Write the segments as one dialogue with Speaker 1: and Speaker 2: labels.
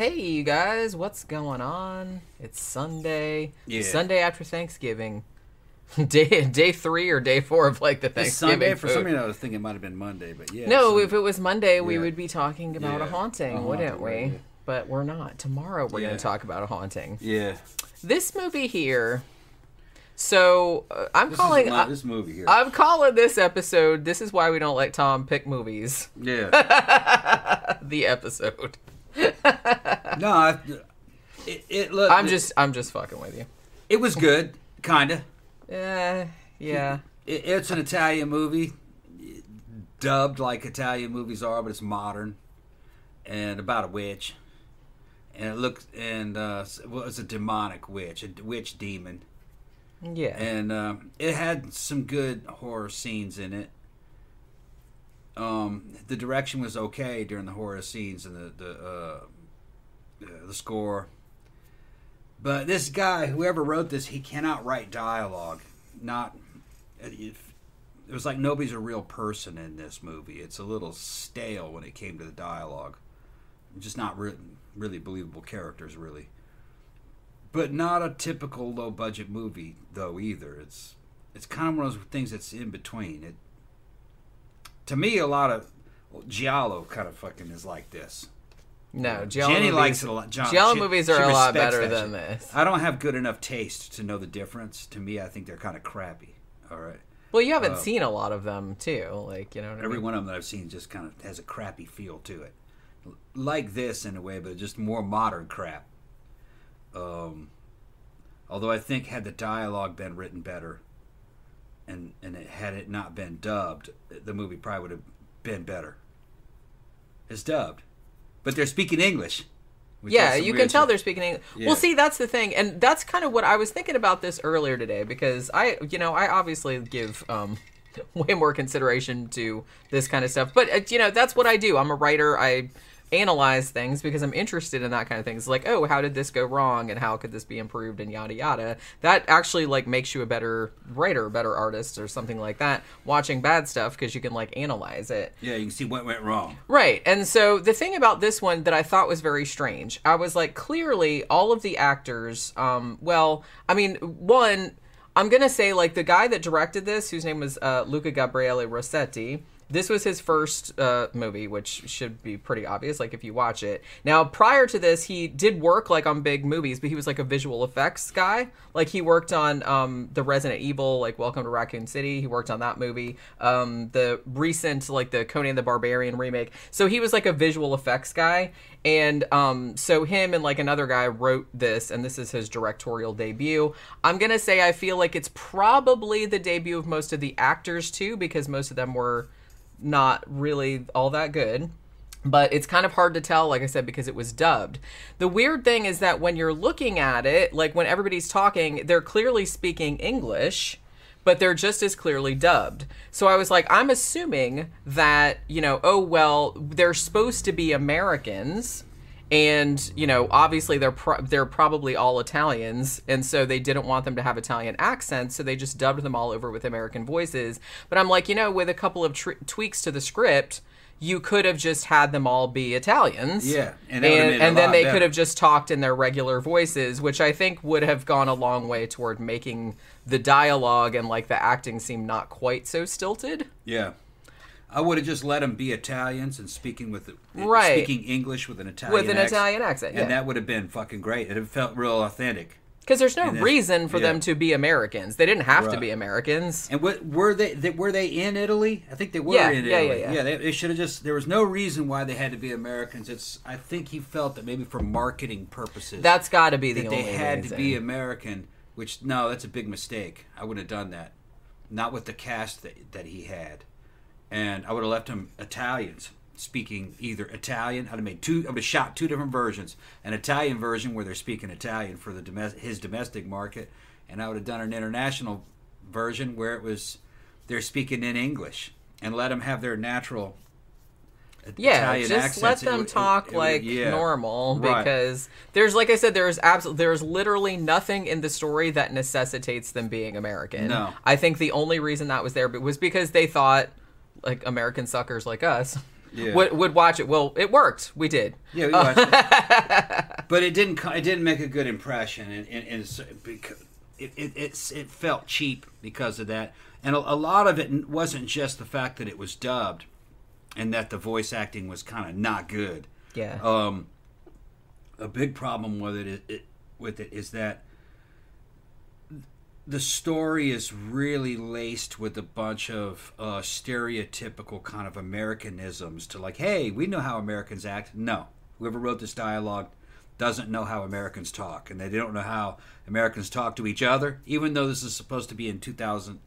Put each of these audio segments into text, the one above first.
Speaker 1: Hey, you guys, what's going on? It's Sunday.
Speaker 2: Yeah.
Speaker 1: Sunday after Thanksgiving. Day day three or day four of like the Thanksgiving.
Speaker 2: Sunday. For
Speaker 1: food.
Speaker 2: some reason, I was thinking it might have been Monday, but yeah.
Speaker 1: no,
Speaker 2: Sun-
Speaker 1: if it was Monday, we
Speaker 2: Yeah.
Speaker 1: would be talking about a haunting,
Speaker 2: a
Speaker 1: wouldn't
Speaker 2: haunting,
Speaker 1: we?
Speaker 2: right, yeah.
Speaker 1: But we're not. Tomorrow we're going to talk about a haunting.
Speaker 2: yeah.
Speaker 1: This movie here. So uh, I'm
Speaker 2: This
Speaker 1: calling.
Speaker 2: is
Speaker 1: I,
Speaker 2: a, this movie here.
Speaker 1: I'm calling this episode. This is why we don't let Tom pick movies.
Speaker 2: yeah.
Speaker 1: The episode.
Speaker 2: no, I, it, it look.
Speaker 1: I'm just. I'm just fucking with you.
Speaker 2: It was good, kinda.
Speaker 1: Yeah, yeah.
Speaker 2: It, it's an Italian movie, dubbed like Italian movies are, but it's modern, and about a witch. And it looks and uh, well, it's a demonic witch, a witch demon.
Speaker 1: Yeah.
Speaker 2: and um, it had some good horror scenes in it. Um, the direction was okay during the horror scenes and the the uh, uh, the score. But this guy, whoever wrote this, he cannot write dialogue. Not it, it was like nobody's a real person in this movie. It's a little stale when it came to the dialogue. Just not re- really believable characters, really but not a typical low budget movie though either. It's it's kind of one of those things that's in between. It to me a lot of well, Giallo kind of fucking is like this.
Speaker 1: no, Giallo
Speaker 2: Jenny
Speaker 1: movies,
Speaker 2: likes it a lot. John,
Speaker 1: Giallo
Speaker 2: she-
Speaker 1: movies are a lot better than
Speaker 2: shit.
Speaker 1: this.
Speaker 2: I don't have good enough taste to know the difference. To me, I think they're kind of crappy. All right.
Speaker 1: Well, you haven't
Speaker 2: Uh,
Speaker 1: seen a lot of them too. Like you know, what I
Speaker 2: Every
Speaker 1: mean?
Speaker 2: one of them that I've seen just kind of has a crappy feel to it, like this in a way, but just more modern crap. Um, although I think had the dialogue been written better, and and it, had it not been dubbed, the movie probably would have been better. It's dubbed, but they're speaking English.
Speaker 1: Yeah, you can tell
Speaker 2: shit.
Speaker 1: they're speaking English.
Speaker 2: Yeah.
Speaker 1: Well, see, that's the thing, and that's kind of what I was thinking about this earlier today because I, you know, I obviously give um, way more consideration to this kind of stuff, but uh, you know, that's what I do. I'm a writer. I analyze things because I'm interested in that kind of things. Like, oh, how did this go wrong, and how could this be improved, and yada yada. That actually like makes you a better writer, better artist, or something like that. Watching bad stuff because you can like analyze it.
Speaker 2: Yeah, you can see what went wrong.
Speaker 1: Right. And so the thing about this one that I thought was very strange, I was like, clearly all of the actors, um, well, I mean, one, I'm going to say like the guy that directed this, whose name was uh, Luca Gabriele Rossetti. This was his first uh, movie, which should be pretty obvious, like if you watch it. Now, prior to this, he did work like on big movies, but he was like a visual effects guy. Like he worked on um, the Resident Evil, like Welcome to Raccoon City. He worked on that movie. Um, the recent, like the Conan the Barbarian remake. So he was like a visual effects guy. And um, so him and like another guy wrote this, and this is his directorial debut. I'm gonna say I feel like it's probably the debut of most of the actors too, because most of them were not really all that good. But it's kind of hard to tell, like I said, because it was dubbed. The weird thing is that when you're looking at it, like when everybody's talking, they're clearly speaking English, but they're just as clearly dubbed. So I was like, I'm assuming that, you know, oh, well, they're supposed to be Americans and you know obviously they're pro- they're probably all Italians and so they didn't want them to have Italian accents so they just dubbed them all over with American voices but I'm like you know with a couple of tr- tweaks to the script you could have just had them all be Italians
Speaker 2: Yeah,
Speaker 1: and
Speaker 2: and that would've made it a
Speaker 1: and then they
Speaker 2: better.
Speaker 1: could have just talked in their regular voices which I think would have gone a long way toward making the dialogue and like the acting seem not quite so stilted
Speaker 2: Yeah. I would have just let them be Italians and speaking with uh,
Speaker 1: Right.
Speaker 2: speaking English with an Italian
Speaker 1: with an
Speaker 2: accent,
Speaker 1: Italian accent yeah.
Speaker 2: and that would have been fucking great. It felt real authentic.
Speaker 1: Because there's no
Speaker 2: it's-
Speaker 1: reason for
Speaker 2: yeah.
Speaker 1: them to be Americans. They didn't have to be Americans.
Speaker 2: And what were they, they? Were they in Italy? I think they were
Speaker 1: Yeah,
Speaker 2: in
Speaker 1: yeah,
Speaker 2: Italy.
Speaker 1: yeah, yeah.
Speaker 2: they, they should have just. There was no reason why they had to be Americans. It's. I think he felt that maybe for marketing purposes.
Speaker 1: That's got to be the
Speaker 2: that
Speaker 1: only
Speaker 2: they had
Speaker 1: reason.
Speaker 2: to be American. Which no, that's a big mistake. I wouldn't have done that. Not with the cast that, that he had, and I would have left them Italians speaking either Italian. I'd have made two. I would have shot two different versions: an Italian version where they're speaking Italian for the domes- his domestic market, and I would have done an international version where it was they're speaking in English and let them have their natural.
Speaker 1: yeah,
Speaker 2: Italian
Speaker 1: just
Speaker 2: accents.
Speaker 1: let them
Speaker 2: it-
Speaker 1: talk
Speaker 2: it would-
Speaker 1: like
Speaker 2: yeah.
Speaker 1: normal
Speaker 2: Right.
Speaker 1: because there's like I said there's absolutely there's literally nothing in the story that necessitates them being American.
Speaker 2: No.
Speaker 1: I think the only reason that was there was because they thought like American suckers like us
Speaker 2: Yeah.
Speaker 1: would would watch it. Well, it worked. We did.
Speaker 2: Yeah, we watched it. but it didn't. It didn't make a good impression, and, and, and because it, it it felt cheap because of that, and a, a lot of it wasn't just the fact that it was dubbed, and that the voice acting was kind of not good.
Speaker 1: Yeah.
Speaker 2: Um, a big problem with it, is- it with it is that the story is really laced with a bunch of uh, stereotypical kind of Americanisms to like, hey, we know how Americans act. No, whoever wrote this dialogue doesn't know how Americans talk, and they don't know how Americans talk to each other. Even though this is supposed to be in 2000,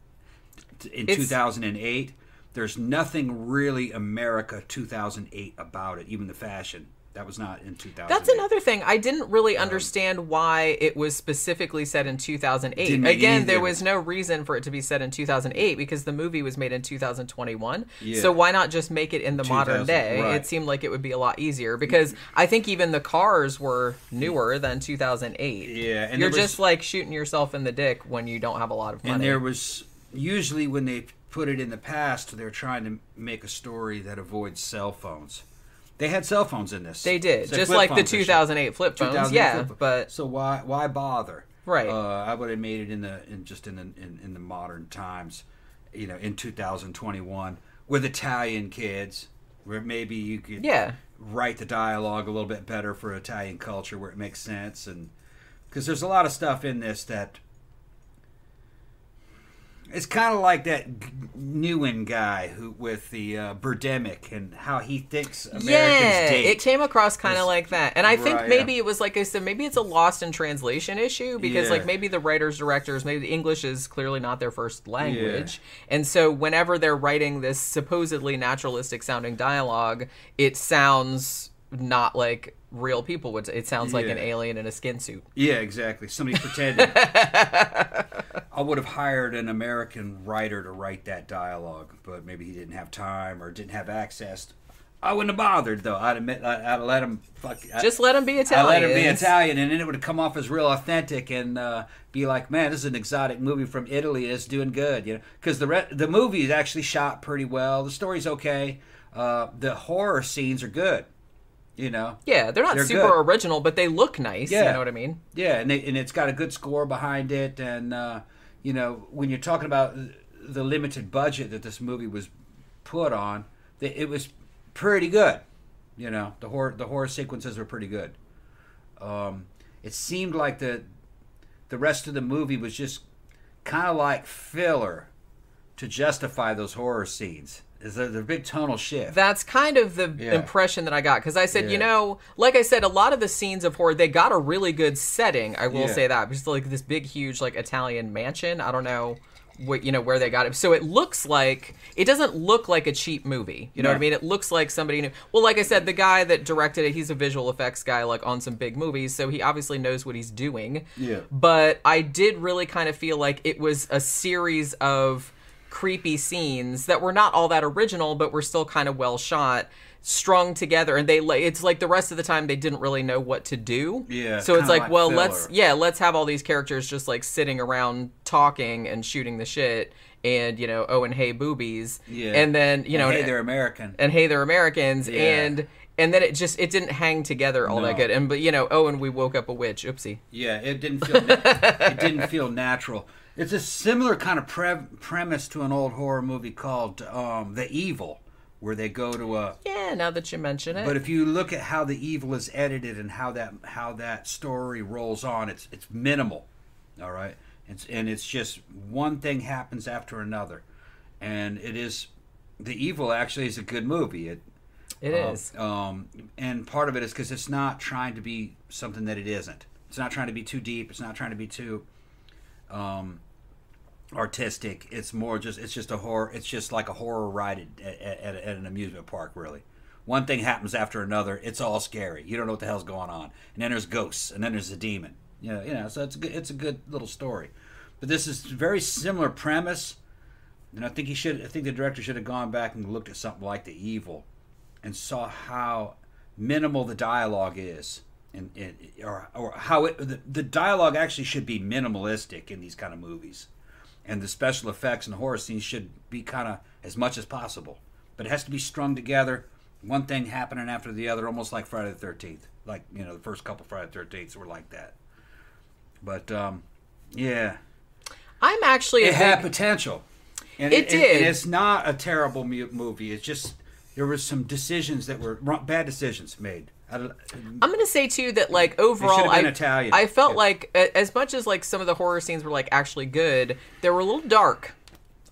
Speaker 2: in
Speaker 1: It's-
Speaker 2: 2008, there's nothing really America 2008 about it. Even the fashion that was not in 2008.
Speaker 1: That's another thing. I didn't really understand why it was specifically set in 2008.
Speaker 2: Didn't
Speaker 1: Again,
Speaker 2: any
Speaker 1: there was no reason for it to be set in 2008 because the movie was made in 2021.
Speaker 2: Yeah.
Speaker 1: So why not just make it in the modern day?
Speaker 2: right.
Speaker 1: It seemed like it would be a lot easier because I think even the cars were newer than 2008.
Speaker 2: Yeah, and
Speaker 1: You're
Speaker 2: was-
Speaker 1: just like shooting yourself in the dick when you don't have a lot of money.
Speaker 2: And there was usually when they put it in the past, they're trying to make a story that avoids cell phones. They had cell phones in this.
Speaker 1: They did, just like the
Speaker 2: phones or
Speaker 1: 2008 flip phones.
Speaker 2: 2008
Speaker 1: Yeah,
Speaker 2: flip phone.
Speaker 1: but
Speaker 2: so why why bother?
Speaker 1: Right.
Speaker 2: Uh, I would have made it in the in just in the in, in the modern times, you know, in 2021 with Italian kids, where maybe you could
Speaker 1: yeah,
Speaker 2: write the dialogue a little bit better for Italian culture where it makes sense and because there's a lot of stuff in this that it's kind of like that G- Nguyen guy who with the uh, Birdemic and how he thinks Americans
Speaker 1: yeah,
Speaker 2: date.
Speaker 1: it came across kind of like that, and I think maybe
Speaker 2: yeah.
Speaker 1: it was like I said, maybe it's a lost in translation issue because
Speaker 2: Yeah.
Speaker 1: like maybe the writers directors, maybe English is clearly not their first language, and so whenever they're writing this supposedly naturalistic sounding dialogue, it sounds not like real people would. It sounds like an alien in a skin suit.
Speaker 2: Yeah, exactly. Somebody pretending. I would have hired an American writer to write that dialogue, but maybe he didn't have time or didn't have access. I wouldn't have bothered though. I'd admit I'd, I'd let him fuck. I-
Speaker 1: Just let them be Italian.
Speaker 2: I let him be Italian, and then it would come off as real authentic and uh, be like, "Man, this is an exotic movie from Italy. It's doing good," you know. Because the re- the movie is actually shot pretty well. The story's okay. Uh, the horror scenes are good. You know.
Speaker 1: Yeah, they're not
Speaker 2: They're
Speaker 1: super
Speaker 2: good.
Speaker 1: original, but they look nice.
Speaker 2: Yeah.
Speaker 1: You know what I mean?
Speaker 2: Yeah, and, they, and it's got a good score behind it, and uh, you know when you're talking about the limited budget that this movie was put on, it was pretty good. You know, the horror the horror sequences were pretty good. Um, it seemed like the the rest of the movie was just kind of like filler to justify those horror scenes. Is there the big tonal shift?
Speaker 1: That's kind of the
Speaker 2: Yeah.
Speaker 1: impression that I got because I said, you know, like I said, a lot of the scenes of horror they got a really good setting. I will
Speaker 2: Yeah.
Speaker 1: say that just like this big, huge like Italian mansion. I don't know what you know where they got it. So it looks like it doesn't look like a cheap movie. You know what I mean? It looks like somebody new. Well, like I said, the guy that directed it, he's a visual effects guy, like on some big movies, so he obviously knows what he's doing.
Speaker 2: Yeah.
Speaker 1: But I did really kind of feel like it was a series of creepy scenes that were not all that original, but were still kind of well shot, strung together, and they it's like the rest of the time they didn't really know what to do.
Speaker 2: Yeah,
Speaker 1: So it's like,
Speaker 2: like
Speaker 1: well,
Speaker 2: filler.
Speaker 1: let's yeah, let's have all these characters just like sitting around talking and shooting the shit, and you know, oh, and hey, boobies,
Speaker 2: Yeah.
Speaker 1: and then you know,
Speaker 2: hey,
Speaker 1: and,
Speaker 2: they're American.
Speaker 1: and hey, they're Americans,
Speaker 2: Yeah.
Speaker 1: and. And then it just it didn't hang together all that good. And but you know, oh, and we woke up a witch. Oopsie.
Speaker 2: Yeah, it didn't feel na- it didn't feel natural. It's a similar kind of pre- premise to an old horror movie called um, The Evil, where they go to a.
Speaker 1: Yeah, now that you mention it.
Speaker 2: But if you look at how The Evil is edited and how that how that story rolls on, it's it's minimal. All right, it's and it's just one thing happens after another, and it is. The Evil actually is a good movie. It
Speaker 1: It is.
Speaker 2: um, and part of it is because it's not trying to be something that it isn't. It's not trying to be too deep. It's not trying to be too um, artistic. It's more just it's just a horror. It's just like a horror ride at, at, at, an amusement park. Really, one thing happens after another. It's all scary. You don't know what the hell's going on. And then there's ghosts. And then there's a demon. You know, you know. So it's a good, it's a good little story. But this is very similar premise. And I think he should. I think the director should have gone back and looked at something like The Evil and saw how minimal the dialogue is, and, and or or how it, the, the dialogue actually should be minimalistic in these kind of movies, and the special effects and horror scenes should be kind of as much as possible, but it has to be strung together one thing happening after the other, almost like Friday the Thirteenth. Like you know, the first couple Friday the Thirteenths were like that. But um, yeah,
Speaker 1: I'm actually
Speaker 2: it had
Speaker 1: big-
Speaker 2: potential. And
Speaker 1: It
Speaker 2: and-
Speaker 1: did.
Speaker 2: and it's not a terrible movie. It's just there was some decisions that were bad decisions made. I
Speaker 1: I'm gonna say too that like overall, I
Speaker 2: Italian.
Speaker 1: I felt
Speaker 2: Yeah.
Speaker 1: like as much as like some of the horror scenes were like actually good, they were a little dark.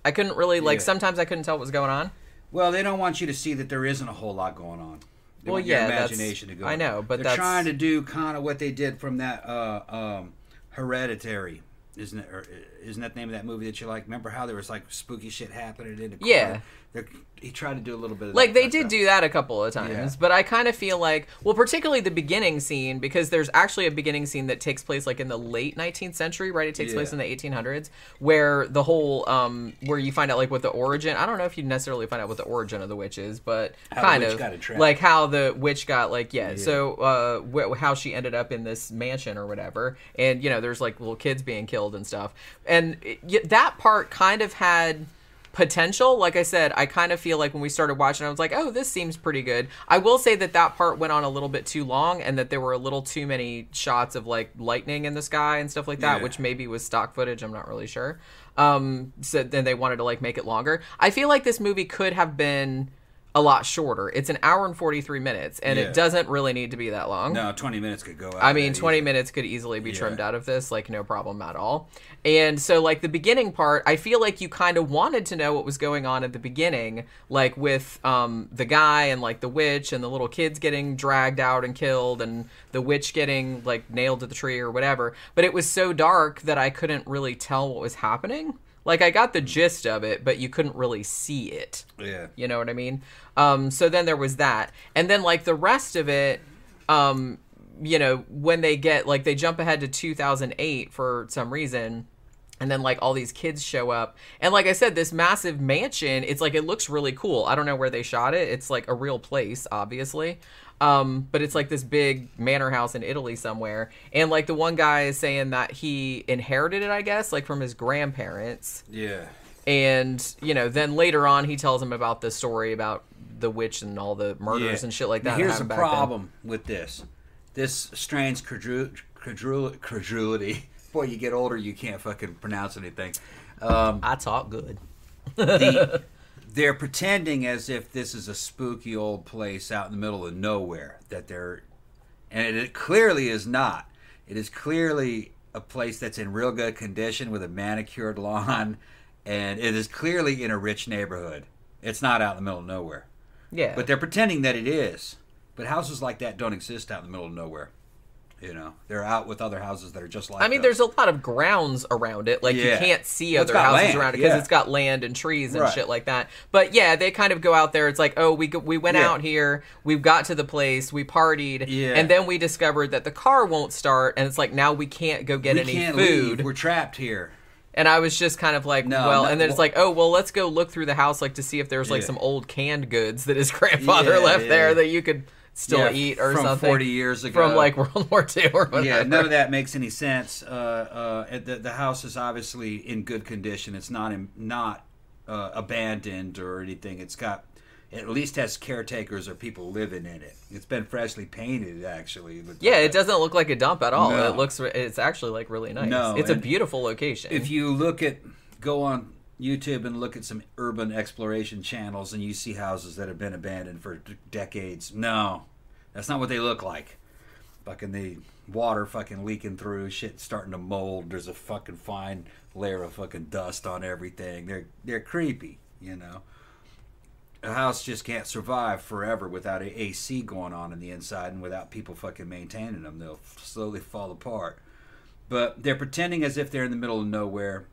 Speaker 1: I couldn't really like
Speaker 2: Yeah.
Speaker 1: sometimes I couldn't tell what was going on.
Speaker 2: well, they don't want you to see that there isn't a whole lot going on. They
Speaker 1: Well,
Speaker 2: want
Speaker 1: yeah,
Speaker 2: imagination to go.
Speaker 1: I know, but
Speaker 2: they're
Speaker 1: that's-
Speaker 2: trying to do kind of what they did from that uh, um, Hereditary, isn't it? Or, isn't that the name of that movie that you like? Remember how there was like spooky shit happening in the corner?
Speaker 1: Yeah.
Speaker 2: They're, he tried to do a little bit of
Speaker 1: Like they did
Speaker 2: stuff.
Speaker 1: do that a couple of times,
Speaker 2: Yeah.
Speaker 1: but I kind of feel like, well, particularly the beginning scene because there's actually a beginning scene that takes place like in the late 19th century, right? It takes
Speaker 2: Yeah.
Speaker 1: place in the 1800s, where the whole um where you find out like what the origin. I don't know if you necessarily find out what the origin of the witch is, but
Speaker 2: How
Speaker 1: kind of like how the witch got like yeah. So uh, wh- how she ended up in this mansion or whatever, and you know, there's like little kids being killed and stuff, and it, that part kind of had potential. Like I said, I kind of feel like when we started watching, I was like, oh, this seems pretty good. I will say that that part went on a little bit too long and that there were a little too many shots of like lightning in the sky and stuff like that,
Speaker 2: Yeah.
Speaker 1: which maybe was stock footage. I'm not really sure. Um, so then they wanted to like make it longer. I feel like this movie could have been a lot shorter. It's an hour and 43 minutes and
Speaker 2: Yeah.
Speaker 1: it doesn't really need to be that long.
Speaker 2: No, twenty minutes could go. Out
Speaker 1: I mean, 20
Speaker 2: easy.
Speaker 1: minutes could easily be trimmed out of this, like, no problem at all. And so, like, the beginning part, I feel like you kind of wanted to know what was going on at the beginning, like, with um, the guy and, like, the witch and the little kids getting dragged out and killed and the witch getting, like, nailed to the tree or whatever. But it was so dark that I couldn't really tell what was happening. Like, I got the gist of it, but you couldn't really see it.
Speaker 2: Yeah.
Speaker 1: You know what I mean? Um, so then there was that, and then like the rest of it, um, you know, when they get like they jump ahead to 2008 for some reason. And then like all these kids show up. And like I said, this massive mansion, it's like it looks really cool. I don't know where they shot it. It's like a real place, obviously. Um, but it's like this big manor house in Italy somewhere. And like the one guy is saying that he inherited it, I guess, like from his grandparents
Speaker 2: Yeah.
Speaker 1: and you know then later on he tells him about the story about the witch and all the murders
Speaker 2: Yeah.
Speaker 1: and shit like
Speaker 2: Now,
Speaker 1: that
Speaker 2: Here's the
Speaker 1: back then.
Speaker 2: problem with this. This strains credul- credul- credulity. Boy, you get older, you can't fucking pronounce anything. Um,
Speaker 1: i talk good
Speaker 2: the, they're pretending as if this is a spooky old place out in the middle of nowhere. That they're, and it clearly is not. It is clearly a place that's in real good condition with a manicured lawn, and it is clearly in a rich neighborhood. It's not out in the middle of nowhere.
Speaker 1: yeah
Speaker 2: But they're pretending that it is. But houses like that don't exist out in the middle of nowhere. You know, they're out with other houses that are just like.
Speaker 1: I mean, there's a lot of grounds around it. Like you can't see
Speaker 2: Well,
Speaker 1: other houses
Speaker 2: land,
Speaker 1: around it because
Speaker 2: yeah.
Speaker 1: it's got land and trees and
Speaker 2: Right.
Speaker 1: shit like that. But yeah, they kind of go out there. It's like, oh, we go, we went
Speaker 2: Yeah.
Speaker 1: out here, We've got to the place, we partied,
Speaker 2: Yeah.
Speaker 1: and then we discovered that the car won't start, and it's like now we can't go get
Speaker 2: we
Speaker 1: any food.
Speaker 2: leave. We're trapped here.
Speaker 1: And I was just kind of like,
Speaker 2: No,
Speaker 1: well,
Speaker 2: no,
Speaker 1: and then it's
Speaker 2: well-
Speaker 1: like, oh, well, let's go look through the house, like to see if there's like
Speaker 2: Yeah.
Speaker 1: some old canned goods that his grandfather
Speaker 2: Yeah,
Speaker 1: left
Speaker 2: yeah.
Speaker 1: there that you could still
Speaker 2: Yeah,
Speaker 1: eat or
Speaker 2: from
Speaker 1: something
Speaker 2: 40 years ago.
Speaker 1: from like World War II or whatever.
Speaker 2: Yeah, none of that makes any sense. Uh, uh, the, the house is obviously in good condition. It's not in, not uh, abandoned or anything. It's got at least has caretakers or people living in it. It's been freshly painted, actually.
Speaker 1: Yeah, it doesn't look like a dump at all.
Speaker 2: No.
Speaker 1: It looks, it's actually like really nice.
Speaker 2: No,
Speaker 1: it's a beautiful location.
Speaker 2: If you look at go on YouTube and look at some urban exploration channels, and you see houses that have been abandoned for d- decades. No, that's not what they look like. Fucking the water fucking leaking through, shit starting to mold. There's a fucking fine layer of fucking dust on everything. They're they're creepy, you know. A house just can't survive forever without a AC going on in the inside and without people fucking maintaining them. They'll slowly fall apart. But they're pretending as if they're in the middle of nowhere.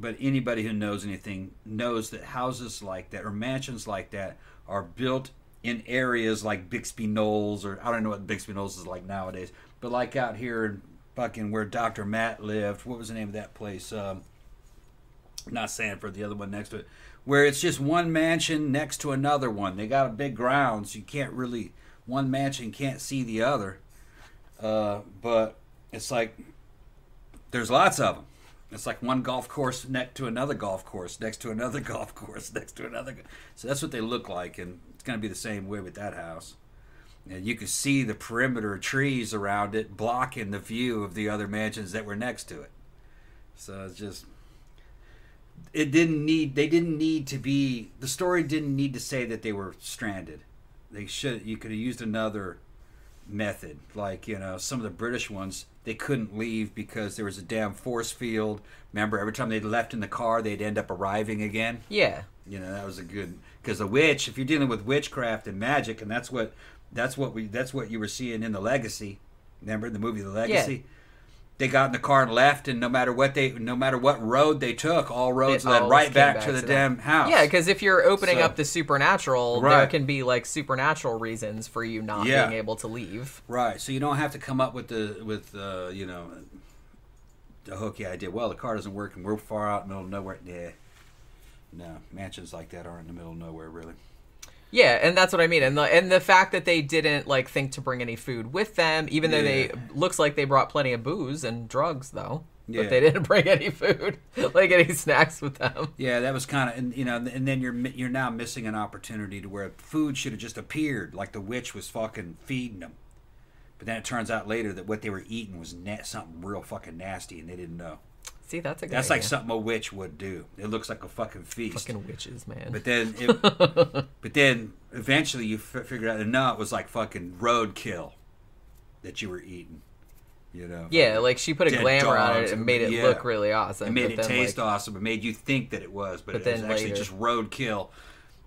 Speaker 2: But anybody who knows anything knows that houses like that or mansions like that are built in areas like Bixby Knolls or I don't know what Bixby Knolls is like nowadays, but like out here in fucking where Dr. Matt lived. What was the name of that place? Um, not Sanford, the other one next to it, where it's just one mansion next to another one. They got a big ground, so you can't really one mansion can't see the other. Uh, but it's like there's lots of them, It's like one golf course next to another golf course, next to another golf course, next to another. So that's what they look like, and it's going to be the same way with that house. And you can see the perimeter of trees around it blocking the view of the other mansions that were next to it. So it's just it didn't need they didn't need to be the story didn't need to say that they were stranded. They should you could have used another method like you know some of the British ones they couldn't leave because there was a damn force field. Remember every time they left in the car they'd end up arriving again.
Speaker 1: Yeah.
Speaker 2: You know that was a good because the witch. If you're dealing with witchcraft and magic, and that's what that's what we that's what you were seeing in the Legacy. Remember the movie The Legacy. They got in the car and left, and no matter what they, no matter what road they took, all roads
Speaker 1: It
Speaker 2: led right back,
Speaker 1: back
Speaker 2: to the
Speaker 1: to
Speaker 2: damn house.
Speaker 1: Yeah, because if you're opening
Speaker 2: So-
Speaker 1: up the supernatural, there can be like supernatural reasons for you not
Speaker 2: Yeah.
Speaker 1: being able to leave.
Speaker 2: right. So you don't have to come up with the with uh, you know the hokey idea. Well, the car doesn't work, and we're far out in the middle of nowhere. Yeah, no mansions like that aren't in the middle of nowhere, really.
Speaker 1: Yeah, and that's what I mean. And the and the fact that they didn't like think to bring any food with them, even though they looks like they brought plenty of booze and drugs though.
Speaker 2: Yeah.
Speaker 1: But they didn't bring any food, like any snacks with them.
Speaker 2: Yeah, that was kind of, and you know, and then you're you're now missing an opportunity to where food should have just appeared, like the witch was fucking feeding them. But then it turns out later that what they were eating was na- something real fucking nasty, and they didn't know.
Speaker 1: See, that's a good
Speaker 2: That's like something a witch would do. It looks like a fucking feast.
Speaker 1: fucking witches, man.
Speaker 2: But then, it, but then eventually you f- figured out no, it was like fucking roadkill that you were eating. You know.
Speaker 1: yeah, like she put a glamour on it and made it
Speaker 2: yeah.
Speaker 1: look really awesome.
Speaker 2: It made
Speaker 1: but
Speaker 2: it taste
Speaker 1: like,
Speaker 2: awesome. It made you think that it was, but,
Speaker 1: But
Speaker 2: it
Speaker 1: then
Speaker 2: was actually
Speaker 1: later-
Speaker 2: just roadkill.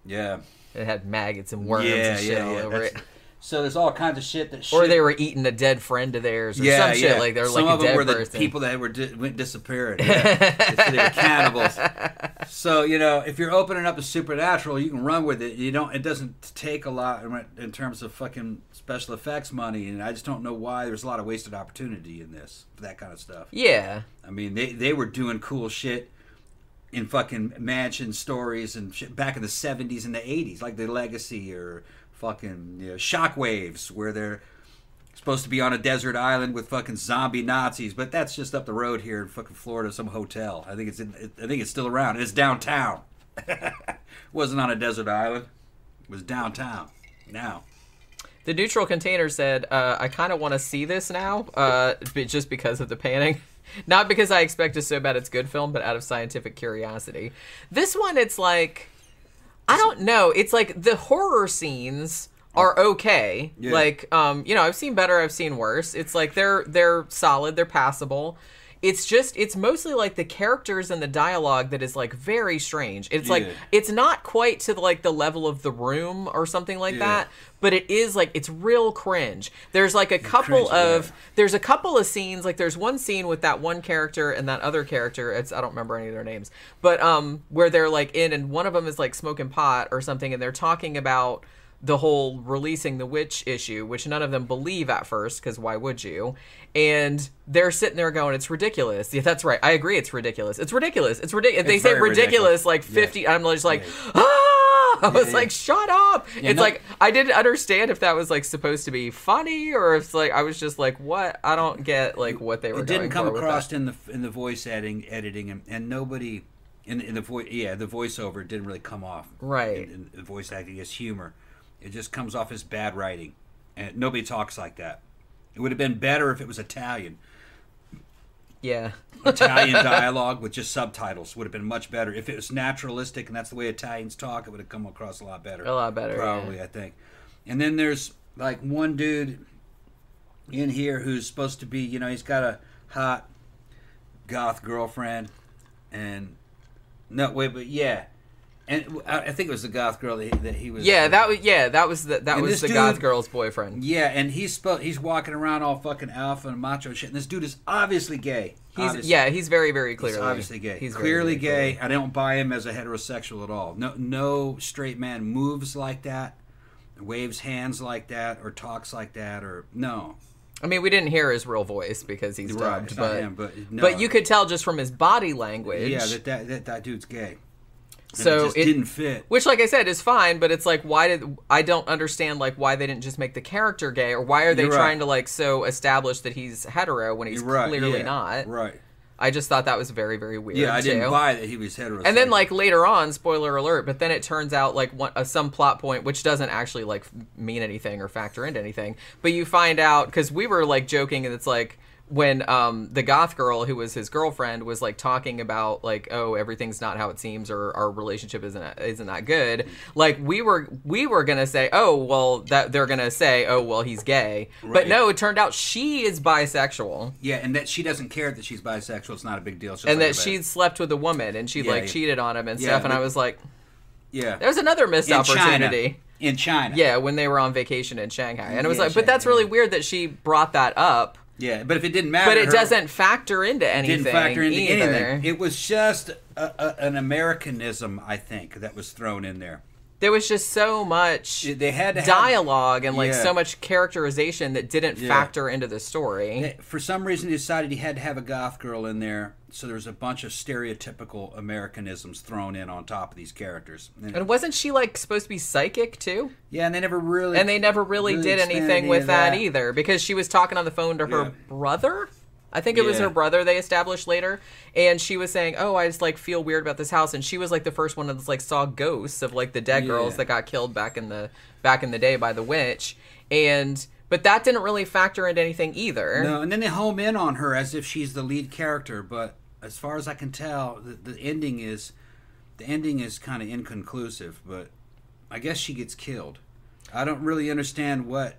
Speaker 2: Yeah.
Speaker 1: It had maggots and worms and shit all over it.
Speaker 2: So there's all kinds of shit that.
Speaker 1: Or they were eating a dead friend of theirs or
Speaker 2: yeah,
Speaker 1: some shit
Speaker 2: yeah.
Speaker 1: like they're
Speaker 2: Some
Speaker 1: like
Speaker 2: of
Speaker 1: a
Speaker 2: them
Speaker 1: dead
Speaker 2: were the
Speaker 1: person.
Speaker 2: people that were di- went disappearing. Yeah. they were cannibals. So you know, if you're opening up a supernatural, you can run with it. You don't. It doesn't take a lot in- in terms of fucking special effects money, and I just don't know why there's a lot of wasted opportunity in this for that kind of stuff.
Speaker 1: yeah.
Speaker 2: I mean, they they were doing cool shit in fucking mansion stories and shit back in the 70s and the 80s, like the Legacy or fucking you know, Shockwaves, where they're supposed to be on a desert island with fucking zombie Nazis, but that's just up the road here in fucking Florida, some hotel. I think it's in, I think it's still around. It's downtown. wasn't on a desert island. It was downtown. Now.
Speaker 1: The neutral container said, uh, "I kind of want to see this now, uh, just because of the panning, not because I expect it so bad it's good film, but out of scientific curiosity." This one, it's like, I don't know. It's like the horror scenes are okay.
Speaker 2: Yeah.
Speaker 1: Like, um, you know, I've seen better, I've seen worse. It's like they're they're solid, they're passable. It's just it's mostly like the characters and the dialogue that is like very strange. It's like it's not quite to like the level of the room or something like
Speaker 2: Yeah.
Speaker 1: that, but it is like it's real cringe. There's like a couple
Speaker 2: cringe,
Speaker 1: of
Speaker 2: yeah.
Speaker 1: there's a couple of scenes like there's one scene with that one character and that other character. It's I don't remember any of their names, but um where they're like in and one of them is like smoking pot or something and they're talking about the whole releasing the witch issue, which none of them believe at first, because why would you? And they're sitting there going, "It's ridiculous." Yeah, that's right. I agree. It's ridiculous. It's ridiculous. It's ridiculous. They say ridiculous,
Speaker 2: ridiculous.
Speaker 1: like
Speaker 2: Yeah.
Speaker 1: fifty. I'm just like,
Speaker 2: Yeah.
Speaker 1: ah! I was
Speaker 2: yeah.
Speaker 1: like, "Shut up!" it's
Speaker 2: no-
Speaker 1: like I didn't understand if that was like supposed to be funny or if like I was just like, "What?" I don't get like what they were.
Speaker 2: it didn't come across in the in the voice editing editing and, and nobody in, in the voice yeah the voiceover didn't really come off
Speaker 1: Right.
Speaker 2: in, in the voice acting as humor it just comes off as bad writing. And nobody talks like that. It would have been better if it was italian.
Speaker 1: Yeah.
Speaker 2: italian dialogue with just subtitles would have been much better. If it was naturalistic and that's the way italians talk it would have come across a lot better.
Speaker 1: A lot better,
Speaker 2: probably
Speaker 1: yeah.
Speaker 2: i think. And then there's like one dude in here who's supposed to be you know he's got a hot goth girlfriend and no wait but yeah and I think it was the goth girl that he, that he was
Speaker 1: Yeah, that was yeah, that was the that
Speaker 2: And
Speaker 1: was the
Speaker 2: dude-
Speaker 1: goth girl's boyfriend.
Speaker 2: yeah and he's he's walking around all fucking alpha and macho and shit and this dude is obviously gay
Speaker 1: He's
Speaker 2: obviously.
Speaker 1: yeah, he's very very clearly
Speaker 2: He's obviously gay.
Speaker 1: He's
Speaker 2: clearly
Speaker 1: very
Speaker 2: gay. I don't buy him as a heterosexual at all. No, no straight man moves like that, waves hands like that, or talks like that, or no.
Speaker 1: I mean, we didn't hear his real voice because he's
Speaker 2: Right,
Speaker 1: dubbed, but
Speaker 2: him, but no.
Speaker 1: but you could tell just from his body language.
Speaker 2: Yeah, that that, that, that dude's gay.
Speaker 1: So
Speaker 2: it just
Speaker 1: it-
Speaker 2: didn't fit.
Speaker 1: Which, like I said, is fine, but it's like, why did I don't understand like why they didn't just make the character gay, or why are they
Speaker 2: right.
Speaker 1: trying to like so establish that he's hetero when he's
Speaker 2: right.
Speaker 1: clearly
Speaker 2: yeah,
Speaker 1: not?
Speaker 2: Right.
Speaker 1: I just thought that was very very weird.
Speaker 2: Yeah, I didn't
Speaker 1: too.
Speaker 2: buy that he was heterosexual.
Speaker 1: And then like later on, spoiler alert, but then it turns out like one, uh, some plot point which doesn't actually like mean anything or factor into anything. But you find out because we were like joking and it's like when um the goth girl who was his girlfriend was like talking about like oh everything's not how it seems or our relationship isn't isn't that good like we were we were gonna say oh well that they're gonna say oh well he's gay but no it turned out she is bisexual
Speaker 2: yeah, and that she doesn't care that she's bisexual. It's not a big deal.
Speaker 1: And
Speaker 2: like
Speaker 1: that she'd slept with a woman and she
Speaker 2: Yeah,
Speaker 1: like
Speaker 2: yeah.
Speaker 1: cheated on him and
Speaker 2: Yeah,
Speaker 1: stuff and I was like
Speaker 2: yeah
Speaker 1: there's another missed
Speaker 2: in
Speaker 1: opportunity
Speaker 2: China. In China.
Speaker 1: Yeah, when they were on vacation in Shanghai. And it was
Speaker 2: Yeah,
Speaker 1: like, but that's really
Speaker 2: yeah.
Speaker 1: weird that she brought that up.
Speaker 2: Yeah, but if it didn't matter,
Speaker 1: But it
Speaker 2: her-
Speaker 1: doesn't factor into anything.
Speaker 2: It didn't factor into
Speaker 1: either.
Speaker 2: anything. It was just a, a, an Americanism, I think, that was thrown in there.
Speaker 1: There was just so much
Speaker 2: They had to have,
Speaker 1: dialogue and like
Speaker 2: Yeah.
Speaker 1: so much characterization that didn't
Speaker 2: Yeah.
Speaker 1: factor into the story.
Speaker 2: For some reason, he decided he had to have a goth girl in there, so there was a bunch of stereotypical Americanisms thrown in on top of these characters. And-
Speaker 1: And wasn't she like supposed to be psychic too?
Speaker 2: yeah, and they never really
Speaker 1: And they never really, did anything with
Speaker 2: of
Speaker 1: that, either because she was talking on the phone to her
Speaker 2: Yeah.
Speaker 1: brother. I think it was her brother they established later, and she was saying, "Oh, I just like feel weird about this house." And she was like the first one that's like saw ghosts of like the dead girls that got killed back in the back in the day by the witch, and but that didn't really factor into anything either.
Speaker 2: No, and then they home in on her as if she's the lead character, but as far as I can tell, the, the ending is the ending is kind of inconclusive. But I guess she gets killed. I don't really understand what.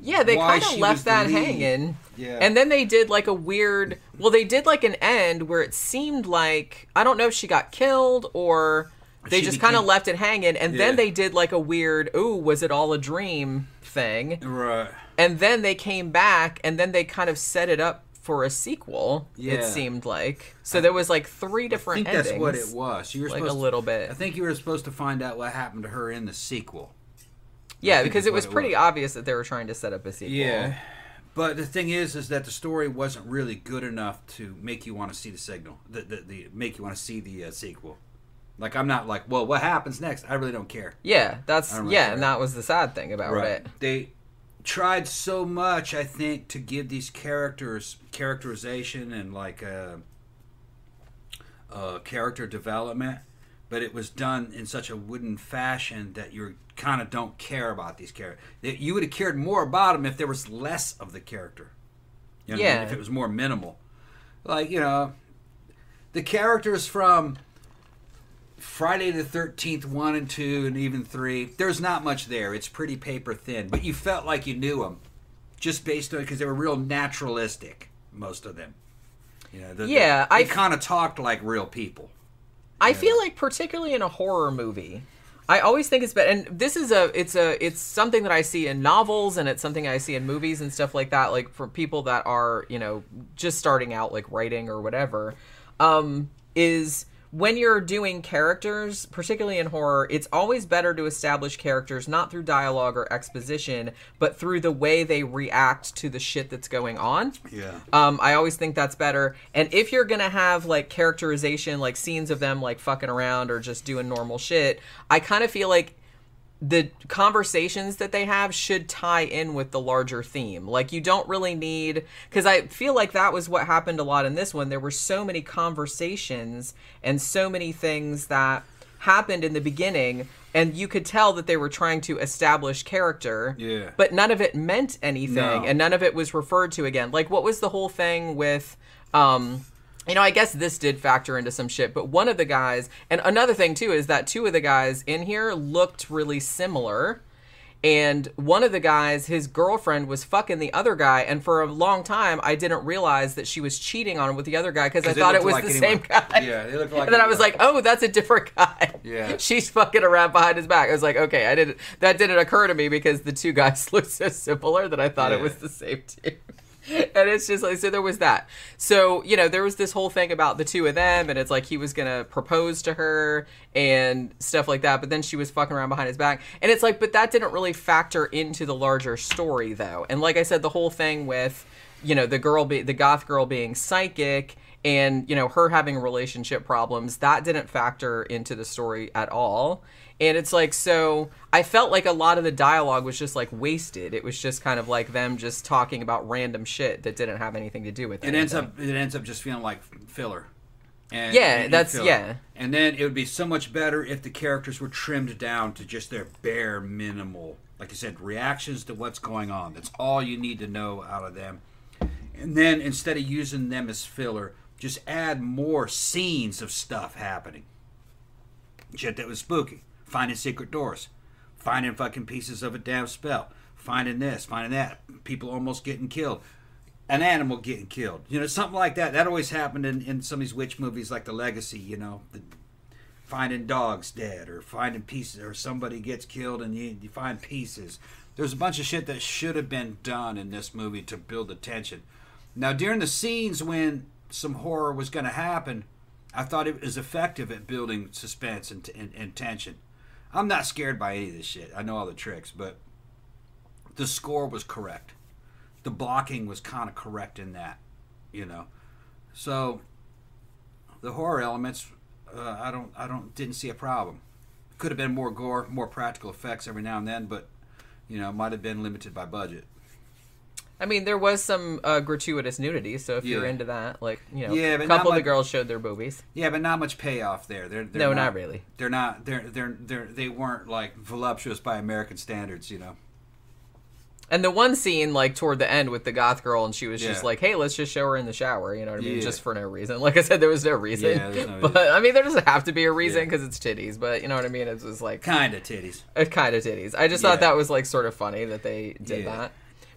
Speaker 1: Yeah, they kind of left that hanging.
Speaker 2: Yeah.
Speaker 1: And then they did like a weird. Well, they did like an end where it seemed like I don't know if she got killed or they
Speaker 2: She
Speaker 1: just kind of left it hanging. And then they did like a weird. Ooh, was it all a dream thing?
Speaker 2: Right.
Speaker 1: And then they came back and then they kind of set it up for a sequel. It seemed like so there was like three
Speaker 2: I
Speaker 1: different
Speaker 2: think that's
Speaker 1: endings.
Speaker 2: what it was. You were
Speaker 1: Like
Speaker 2: supposed
Speaker 1: a little bit.
Speaker 2: I think you were supposed to find out what happened to her in the sequel.
Speaker 1: Yeah, because it was
Speaker 2: it
Speaker 1: pretty
Speaker 2: was.
Speaker 1: obvious that they were trying to set up a sequel. Yeah.
Speaker 2: But the thing is, is that the story wasn't really good enough to make you want to see the signal, the the, the make you want to see the uh, sequel. Like I'm not like, well, what happens next? I really don't care.
Speaker 1: Yeah, that's
Speaker 2: really
Speaker 1: yeah,
Speaker 2: care.
Speaker 1: and that was the sad thing about it.
Speaker 2: They tried so much, I think, to give these characters characterization and like uh, uh, character development, but it was done in such a wooden fashion that you kind of don't care about these characters. You would have cared more about them if there was less of the character. You know what I mean?
Speaker 1: Yeah.
Speaker 2: If it was more minimal, like you know, the characters from Friday the Thirteenth one and two and even three. There's not much there. It's pretty paper thin, but you felt like you knew them, just based on because they were real naturalistic. Most of them. You know, the,
Speaker 1: Yeah,
Speaker 2: they,
Speaker 1: I-
Speaker 2: kind of talked like real people.
Speaker 1: I feel like particularly in a horror movie, I always think it's better. And this is a it's a it's something that I see in novels and it's something I see in movies and stuff like that. Like for people that are you know just starting out like writing or whatever, um, is when you're doing characters, particularly in horror, it's always better to establish characters not through dialogue or exposition, but through the way they react to the shit that's going on.
Speaker 2: Yeah.
Speaker 1: Um, I always think that's better. And if you're gonna have like characterization, like scenes of them like fucking around or just doing normal shit, I kind of feel like the conversations that they have should tie in with the larger theme. Like you don't really need because I feel like that was what happened a lot in this one. There were so many conversations and so many things that happened in the beginning and you could tell that they were trying to establish character
Speaker 2: Yeah.
Speaker 1: but none of it meant anything
Speaker 2: No.
Speaker 1: and none of it was referred to again like what was the whole thing with um you know i guess this did factor into some shit but one of the guys and another thing too is that two of the guys in here looked really similar. And one of the guys his girlfriend was fucking the other guy and for a long time i didn't realize that she was cheating on him with the other guy because i thought it was
Speaker 2: like
Speaker 1: the
Speaker 2: anyone.
Speaker 1: same guy.
Speaker 2: Yeah, they looked like
Speaker 1: and then i was like oh that's a different guy.
Speaker 2: Yeah.
Speaker 1: she's fucking around behind his back. I was like okay i didn't that didn't occur to me because the two guys looked so similar that i thought it was the same two and it's just like so there was that. So you know there was this whole thing about the two of them and it's like he was gonna propose to her and stuff like that but then she was fucking around behind his back. And it's like but that didn't really factor into the larger story though. And like i said the whole thing with you know the girl be the goth girl being psychic and you know her having relationship problems that didn't factor into the story at all and it's like so i felt like a lot of the dialogue was just like wasted it was just kind of like them just talking about random shit that didn't have anything to do with
Speaker 2: It It
Speaker 1: ends
Speaker 2: up it ends up just feeling like filler. And,
Speaker 1: Yeah,
Speaker 2: and
Speaker 1: that's-
Speaker 2: filler.
Speaker 1: yeah.
Speaker 2: And then it would be so much better if the characters were trimmed down to just their bare minimal, like you said, reactions to what's going on. That's all you need to know out of them. And then instead of using them as filler, just add more scenes of stuff happening. Shit that was spooky. Finding secret doors. Finding fucking pieces of a damn spell. Finding this, finding that. People almost getting killed. An animal getting killed. You know, something like that. That always happened in, in some of these witch movies like The Legacy, you know. The, finding dogs dead or finding pieces or somebody gets killed and you, you find pieces. There's a bunch of shit that should have been done in this movie to build the tension. Now, during the scenes when some horror was going to happen, I thought it was effective at building suspense and, and, and tension. I'm not scared by any of this shit. I know all the tricks, but the score was correct. The blocking was kind of correct in that, you know. So the horror elements, uh, I don't, I don't, didn't see a problem. Could have been more gore, more practical effects every now and then, but you know, might have been limited by budget.
Speaker 1: I mean, there was some uh, gratuitous nudity, so if you're into that, like you know,
Speaker 2: Yeah,
Speaker 1: a couple
Speaker 2: not
Speaker 1: of the girls showed their boobies.
Speaker 2: Yeah, but not much payoff there. They're, they're
Speaker 1: No, not really.
Speaker 2: They're not. They're they're they're they weren't like voluptuous by American standards. You know.
Speaker 1: And the one scene, like toward the end, with the goth girl, and she was just like, "Hey, let's just show her in the shower." You know what I mean?
Speaker 2: Yeah.
Speaker 1: Just for no reason. Like I said, there was no reason.
Speaker 2: Yeah, no
Speaker 1: but I mean, there doesn't have to be a reason
Speaker 2: Yeah.
Speaker 1: because it's titties. But you know what I mean? It was like
Speaker 2: Kind of titties.
Speaker 1: It kind of titties. I just
Speaker 2: Yeah.
Speaker 1: thought that was like sort of funny that they did
Speaker 2: Yeah.
Speaker 1: that.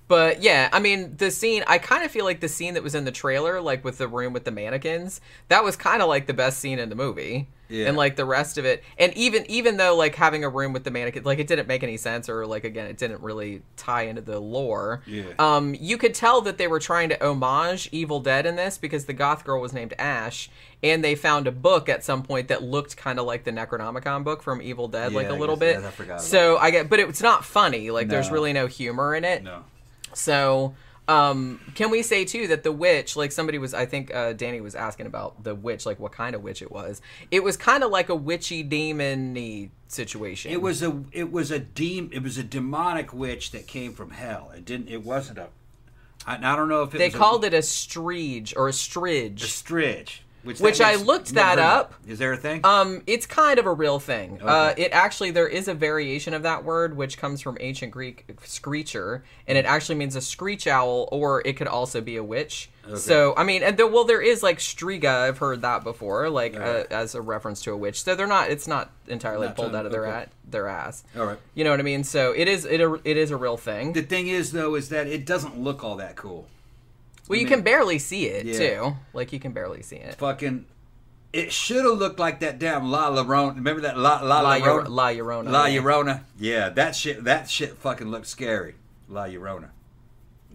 Speaker 1: But yeah, I mean, the scene, I kind of feel like the scene that was in the trailer, like with the room with the mannequins, that was kind of like the best scene in the movie.
Speaker 2: Yeah.
Speaker 1: And like the rest of it, and even even though like having a room with the mannequin, like it didn't make any sense, or like again, it didn't really tie into the lore.
Speaker 2: Yeah.
Speaker 1: Um, you could tell that they were trying to homage Evil Dead in this because the goth girl was named Ash, and they found a book at some point that looked kind of like the Necronomicon book from Evil Dead, like
Speaker 2: Yeah,
Speaker 1: a
Speaker 2: I
Speaker 1: little
Speaker 2: guess-
Speaker 1: bit.
Speaker 2: yeah, I forgot
Speaker 1: so I get, but it's not funny. Like there's really no humor in it.
Speaker 2: No.
Speaker 1: So, um, can we say too that the witch, like somebody was, I think uh, Danny was asking about the witch, like what kind of witch it was. It was kind of like a witchy demon-y situation.
Speaker 2: It was a it was a dem it was a demonic witch that came from hell. It didn't. It wasn't a. I, I don't know if it
Speaker 1: They called
Speaker 2: a,
Speaker 1: it a stridge or a stridge.
Speaker 2: a stridge. Which,
Speaker 1: Which I looked that up.
Speaker 2: Is there a thing?
Speaker 1: Um, it's kind of a real thing. Uh, it actually there is a variation of that word which comes from ancient Greek screecher, and it actually means a screech owl, or it could also be a witch. So I mean, and there, well, there is like striga. I've heard that before, like uh,
Speaker 2: Alright.
Speaker 1: as a reference to a witch. So they're not. It's not entirely
Speaker 2: Not
Speaker 1: pulled out of their
Speaker 2: okay.
Speaker 1: at, their ass.
Speaker 2: All right.
Speaker 1: You know what I mean? So it is. It it is a real thing.
Speaker 2: The thing is, though, is that it doesn't look all that cool.
Speaker 1: Well, you
Speaker 2: mean-
Speaker 1: can barely see it
Speaker 2: Yeah.
Speaker 1: too. Like you can barely see it.
Speaker 2: Fucking, it should have looked like that damn La Llorona. Remember that La La,
Speaker 1: La,
Speaker 2: Llorona?
Speaker 1: Llor- La Llorona.
Speaker 2: La
Speaker 1: yeah.
Speaker 2: Llorona. Yeah, that shit. That shit fucking looked scary. La Llorona.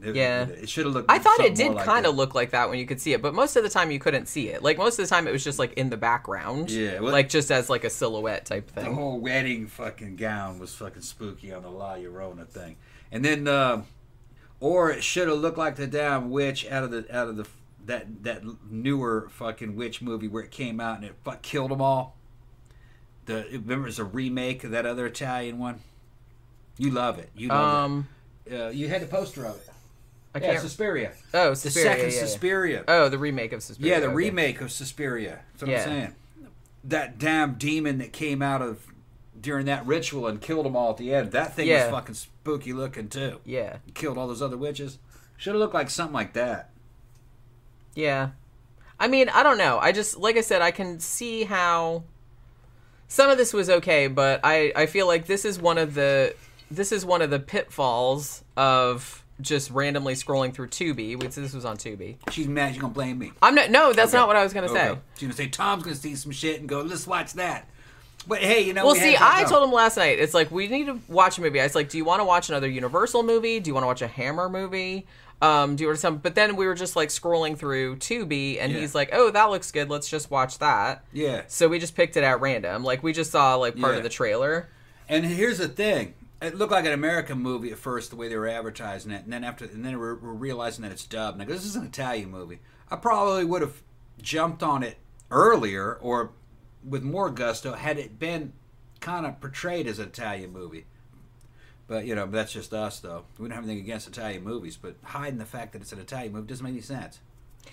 Speaker 2: It,
Speaker 1: Yeah.
Speaker 2: it, should have looked.
Speaker 1: I thought it did
Speaker 2: like
Speaker 1: kind of look like that when you could see it, but most of the time you couldn't see it. Like most of the time it was just like in the background.
Speaker 2: Yeah, well-
Speaker 1: like just as like a silhouette type thing.
Speaker 2: The whole wedding fucking gown was fucking spooky on the La Llorona thing, and then, uh, or it should have looked like the damn witch out of the out of the that that newer fucking witch movie where it came out and it fuck killed them all. The remember it's a remake of that other Italian one. You love it. You love
Speaker 1: Um,
Speaker 2: it. Uh, you had the poster of it.
Speaker 1: I
Speaker 2: Yeah,
Speaker 1: can't.
Speaker 2: Suspiria.
Speaker 1: oh,
Speaker 2: The second
Speaker 1: yeah, yeah.
Speaker 2: Suspiria.
Speaker 1: Oh, the remake of Suspiria.
Speaker 2: Yeah, the
Speaker 1: okay.
Speaker 2: remake of Suspiria. That's what
Speaker 1: Yeah.
Speaker 2: I'm saying. That damn demon that came out of during that ritual and killed them all at the end. That thing was fucking spooky looking too.
Speaker 1: Yeah,
Speaker 2: Killed all those other witches. Should have looked like something like that.
Speaker 1: yeah. I mean, I don't know. I just like I said, I can see how some of this was okay, but I I feel like this is one of the this is one of the pitfalls of just randomly scrolling through Tubi. Which this was on Tubi.
Speaker 2: She's mad. She's gonna blame me.
Speaker 1: I'm not. No, that's
Speaker 2: Okay.
Speaker 1: not what I was gonna
Speaker 2: Okay.
Speaker 1: say.
Speaker 2: She's gonna say Tom's gonna see some shit and go, let's watch that. But hey, you know.
Speaker 1: Well,
Speaker 2: we
Speaker 1: see, I
Speaker 2: to-
Speaker 1: told him last night. It's like we need to watch a movie. I was like, "Do you want to watch another Universal movie? Do you want to watch a Hammer movie? Um, do you want some?" But then we were just like scrolling through Tubi, and
Speaker 2: Yeah.
Speaker 1: he's like, "Oh, that looks good. Let's just watch that."
Speaker 2: Yeah.
Speaker 1: So we just picked it at random. Like we just saw like part
Speaker 2: Yeah.
Speaker 1: of the trailer.
Speaker 2: And here's the thing: it looked like an American movie at first, the way they were advertising it, and then after, and then we're, we're realizing that it's dubbed. And I go, "This is an Italian movie." I probably would have jumped on it earlier or with more gusto had it been kind of portrayed as an Italian movie. But you know, that's just us though. We don't have anything against Italian movies, but hiding the fact that it's an Italian movie doesn't make any sense.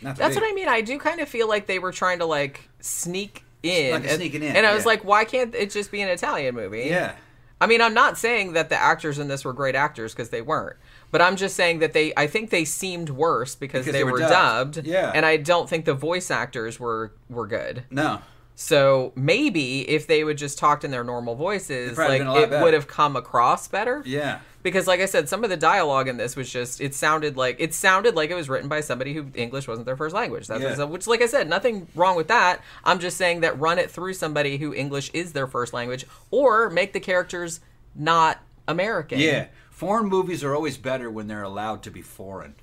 Speaker 1: That's
Speaker 2: me.
Speaker 1: what I mean. I do kind of feel like they were trying to like sneak in,
Speaker 2: Like
Speaker 1: and,
Speaker 2: sneaking in,
Speaker 1: and I was
Speaker 2: yeah.
Speaker 1: like, why can't it just be an Italian movie?
Speaker 2: Yeah.
Speaker 1: I mean, I'm not saying that the actors in this were great actors because they weren't, but I'm just saying that they. I think they seemed worse because,
Speaker 2: Because
Speaker 1: they,
Speaker 2: they were
Speaker 1: were
Speaker 2: dubbed.
Speaker 1: dubbed.
Speaker 2: Yeah.
Speaker 1: and I don't think the voice actors were were good.
Speaker 2: No.
Speaker 1: So maybe if they would just talked in their normal voices, like
Speaker 2: been a lot
Speaker 1: it
Speaker 2: better.
Speaker 1: would have come across better.
Speaker 2: Yeah.
Speaker 1: Because, like I said, some of the dialogue in this was just it sounded like it sounded like it was written by somebody who English wasn't their first language. That's
Speaker 2: Yeah.
Speaker 1: which, like I said, nothing wrong with that. I'm just saying that run it through somebody who English is their first language, or make the characters not American.
Speaker 2: Yeah. Foreign movies are always better when they're allowed to be foreign.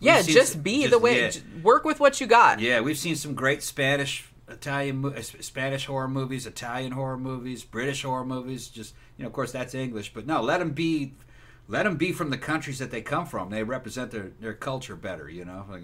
Speaker 1: yeah.
Speaker 2: We've
Speaker 1: Just
Speaker 2: some-
Speaker 1: be
Speaker 2: just-
Speaker 1: the way.
Speaker 2: yeah.
Speaker 1: Work with what you got.
Speaker 2: Yeah, we've seen some great Spanish, Italian, Spanish horror movies, Italian horror movies, British horror movies. Just you know, of course, that's English, but no, let them be, let them be from the countries that they come from. They represent their their culture better. You know, like,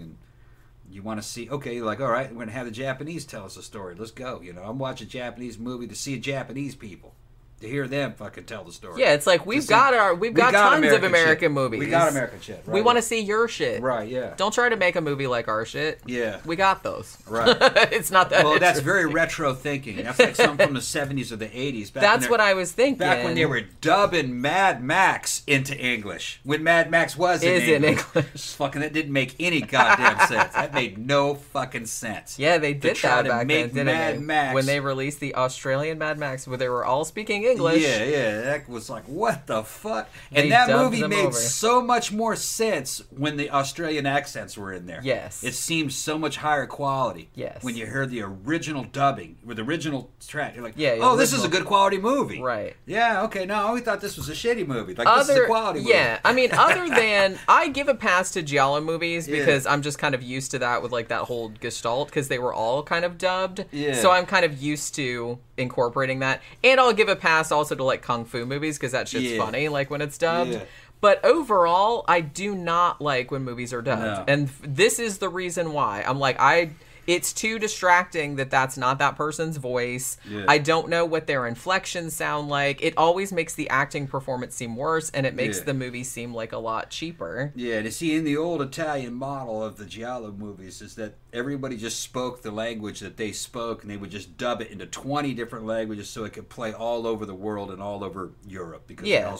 Speaker 2: you want to see. Okay, you're like, all right, we're gonna have the Japanese tell us a story. Let's go. You know, I'm watching a Japanese movie to see Japanese people. To hear them fucking tell the story.
Speaker 1: Yeah, it's like we've
Speaker 2: see-
Speaker 1: got our we've
Speaker 2: we
Speaker 1: got,
Speaker 2: got
Speaker 1: tons
Speaker 2: American
Speaker 1: of American
Speaker 2: shit.
Speaker 1: movies.
Speaker 2: We got American shit,
Speaker 1: We want to see your shit.
Speaker 2: Right. Yeah.
Speaker 1: Don't try to make a movie like our shit.
Speaker 2: Yeah.
Speaker 1: We got those.
Speaker 2: Right.
Speaker 1: it's not that.
Speaker 2: Well, that's very retro thinking. That's like something from the 70s or the 80s.
Speaker 1: That's what I was thinking.
Speaker 2: Back when they were dubbing Mad Max into English, when Mad Max was in
Speaker 1: Is in
Speaker 2: English,
Speaker 1: English.
Speaker 2: fucking that didn't make any goddamn sense. That made no fucking sense.
Speaker 1: Yeah, they did
Speaker 2: try
Speaker 1: that
Speaker 2: to
Speaker 1: back then, didn't
Speaker 2: Mad
Speaker 1: they?
Speaker 2: Max-
Speaker 1: When they released the Australian Mad Max, where they were all speaking English.
Speaker 2: Yeah, yeah, that was like what the fuck. And that movie made
Speaker 1: over.
Speaker 2: so much more sense when the Australian accents were in there.
Speaker 1: Yes.
Speaker 2: it seemed so much higher quality.
Speaker 1: Yes.
Speaker 2: when you heard the original dubbing with the original track, you're like,
Speaker 1: Yeah,
Speaker 2: oh, this is a good quality movie.
Speaker 1: Right.
Speaker 2: Yeah. Okay. No, we thought this was a shitty movie. Like this is
Speaker 1: Other,
Speaker 2: a quality movie.
Speaker 1: yeah, I mean, other than I give a pass to Giallo movies
Speaker 2: Yeah.
Speaker 1: because I'm just kind of used to that with like that whole Gestalt because they were all kind of dubbed.
Speaker 2: Yeah.
Speaker 1: So I'm kind of used to incorporating that, and I'll give a pass also to like kung fu movies because that shit's
Speaker 2: Yeah.
Speaker 1: funny, like when it's dubbed.
Speaker 2: Yeah.
Speaker 1: But overall, I do not like when movies are dubbed,
Speaker 2: No.
Speaker 1: and f- this is the reason why. I'm like I. It's too distracting that that's not that person's voice.
Speaker 2: Yeah.
Speaker 1: I don't know what their inflections sound like. It always makes the acting performance seem worse, and it makes
Speaker 2: Yeah.
Speaker 1: the movie seem like a lot cheaper.
Speaker 2: Yeah, to see in the old Italian model of the Giallo movies is that everybody just spoke the language that they spoke and they would just dub it into 20 different languages so it could play all over the world and all over Europe because
Speaker 1: Yeah.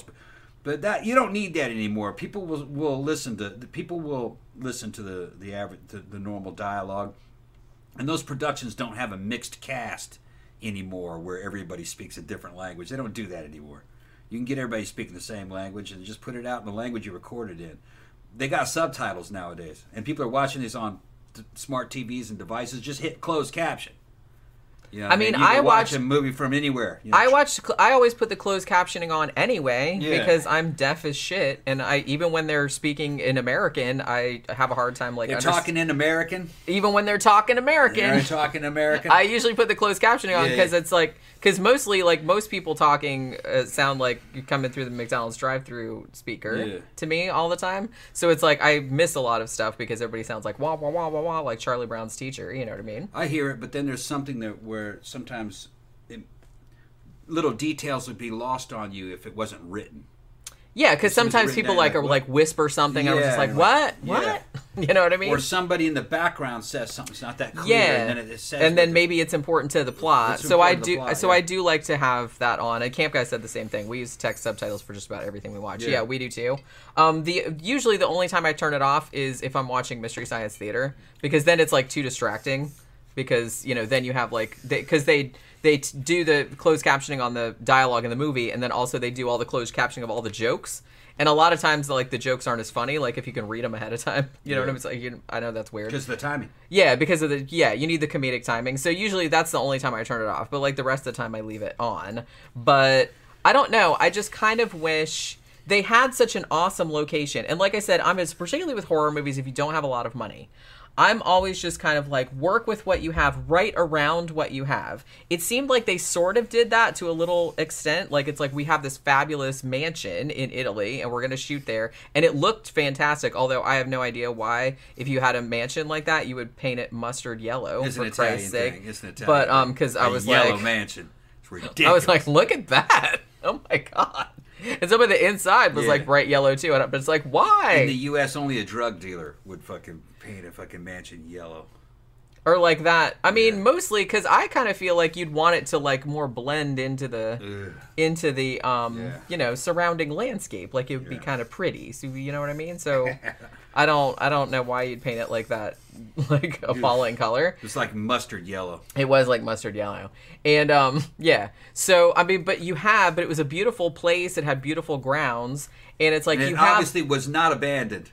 Speaker 2: but that you don't need that anymore. People will, will listen to the people will listen to the the average to the normal dialogue. And those productions don't have a mixed cast anymore where everybody speaks a different language. They don't do that anymore. You can get everybody speaking the same language and just put it out in the language you recorded in. They got subtitles nowadays, and people are watching these on t- smart TVs and devices. Just hit closed caption. You know, what
Speaker 1: I mean, I
Speaker 2: watch
Speaker 1: watch-
Speaker 2: a movie from anywhere. you know.
Speaker 1: I watch. I always put the closed captioning on anyway
Speaker 2: Yeah.
Speaker 1: because I'm deaf as shit, and I even when they're speaking in American, I have a hard time like.
Speaker 2: They're talking in American.
Speaker 1: even when they're talking American.
Speaker 2: They're talking American.
Speaker 1: I usually put the closed captioning on
Speaker 2: Yeah,
Speaker 1: because
Speaker 2: yeah.
Speaker 1: it's like because mostly like most people talking uh, sound like you're coming through the McDonald's drive-through speaker
Speaker 2: Yeah.
Speaker 1: to me all the time. So it's like I miss a lot of stuff because everybody sounds like wah wah wah wah wah like Charlie Brown's teacher. You know what I mean?
Speaker 2: I hear it, but then there's something that where sometimes it, little details would be lost on you if it wasn't written.
Speaker 1: Yeah, because sometimes people like are
Speaker 2: like,
Speaker 1: whisper something. and I'm just like, what? What? You know what I mean?
Speaker 2: Or somebody in the background says something's not that clear,
Speaker 1: yeah,
Speaker 2: and then it, says.
Speaker 1: and then maybe it's important to the plot. So I do.
Speaker 2: plot,
Speaker 1: so
Speaker 2: yeah.
Speaker 1: I do like to have that on. And Camp Guy said the same thing. We use text subtitles for just about everything we watch.
Speaker 2: Yeah.
Speaker 1: Yeah, we do too. Um, the usually the only time I turn it off is if I'm watching Mystery Science Theater because then it's like too distracting. Because you know, then you have like because they they t- do the closed captioning on the dialogue in the movie, and then also they do all the closed captioning of all the jokes. And a lot of times, like the jokes aren't as funny. Like if you can read them ahead of time, you know what I
Speaker 2: Yeah.
Speaker 1: mean? It's like you, I know that's weird.
Speaker 2: because the timing.
Speaker 1: Yeah, because of the yeah, you need the comedic timing. So usually that's the only time I turn it off. But like the rest of the time I leave it on. But I don't know. I just kind of wish they had such an awesome location. And like I said, I'm as particularly with horror movies if you don't have a lot of money. I'm always just kind of like work with what you have right around what you have. It seemed like they sort of did that to a little extent. Like it's like we have this fabulous mansion in Italy and we're going to shoot there and it looked fantastic, although I have no idea why if you had a mansion like that, you would paint it mustard yellow
Speaker 2: It's
Speaker 1: for
Speaker 2: an
Speaker 1: Christ's
Speaker 2: Italian
Speaker 1: sake.
Speaker 2: thing. It's an Italian
Speaker 1: But um cuz I was
Speaker 2: yellow
Speaker 1: like Yellow
Speaker 2: mansion. It's ridiculous.
Speaker 1: I was like, look at that. Oh my god. And some of the inside was
Speaker 2: Yeah.
Speaker 1: like bright yellow too. And- But it's like, why?
Speaker 2: in the U.S., only a drug dealer would fucking paint a fucking mansion yellow.
Speaker 1: or like that. I mean,
Speaker 2: Yeah.
Speaker 1: mostly because I kind of feel like you'd want it to like more blend into the
Speaker 2: Ugh.
Speaker 1: into the um
Speaker 2: Yeah.
Speaker 1: you know surrounding landscape. Like it would be kind of pretty. So you know what I mean. So I don't I don't know why you'd paint it like that, like a falling color.
Speaker 2: It's like mustard yellow.
Speaker 1: It was like mustard yellow. And um yeah. So I mean but you have but it was a beautiful place, it had beautiful grounds, and it's like
Speaker 2: And
Speaker 1: you
Speaker 2: it
Speaker 1: have
Speaker 2: obviously was not abandoned.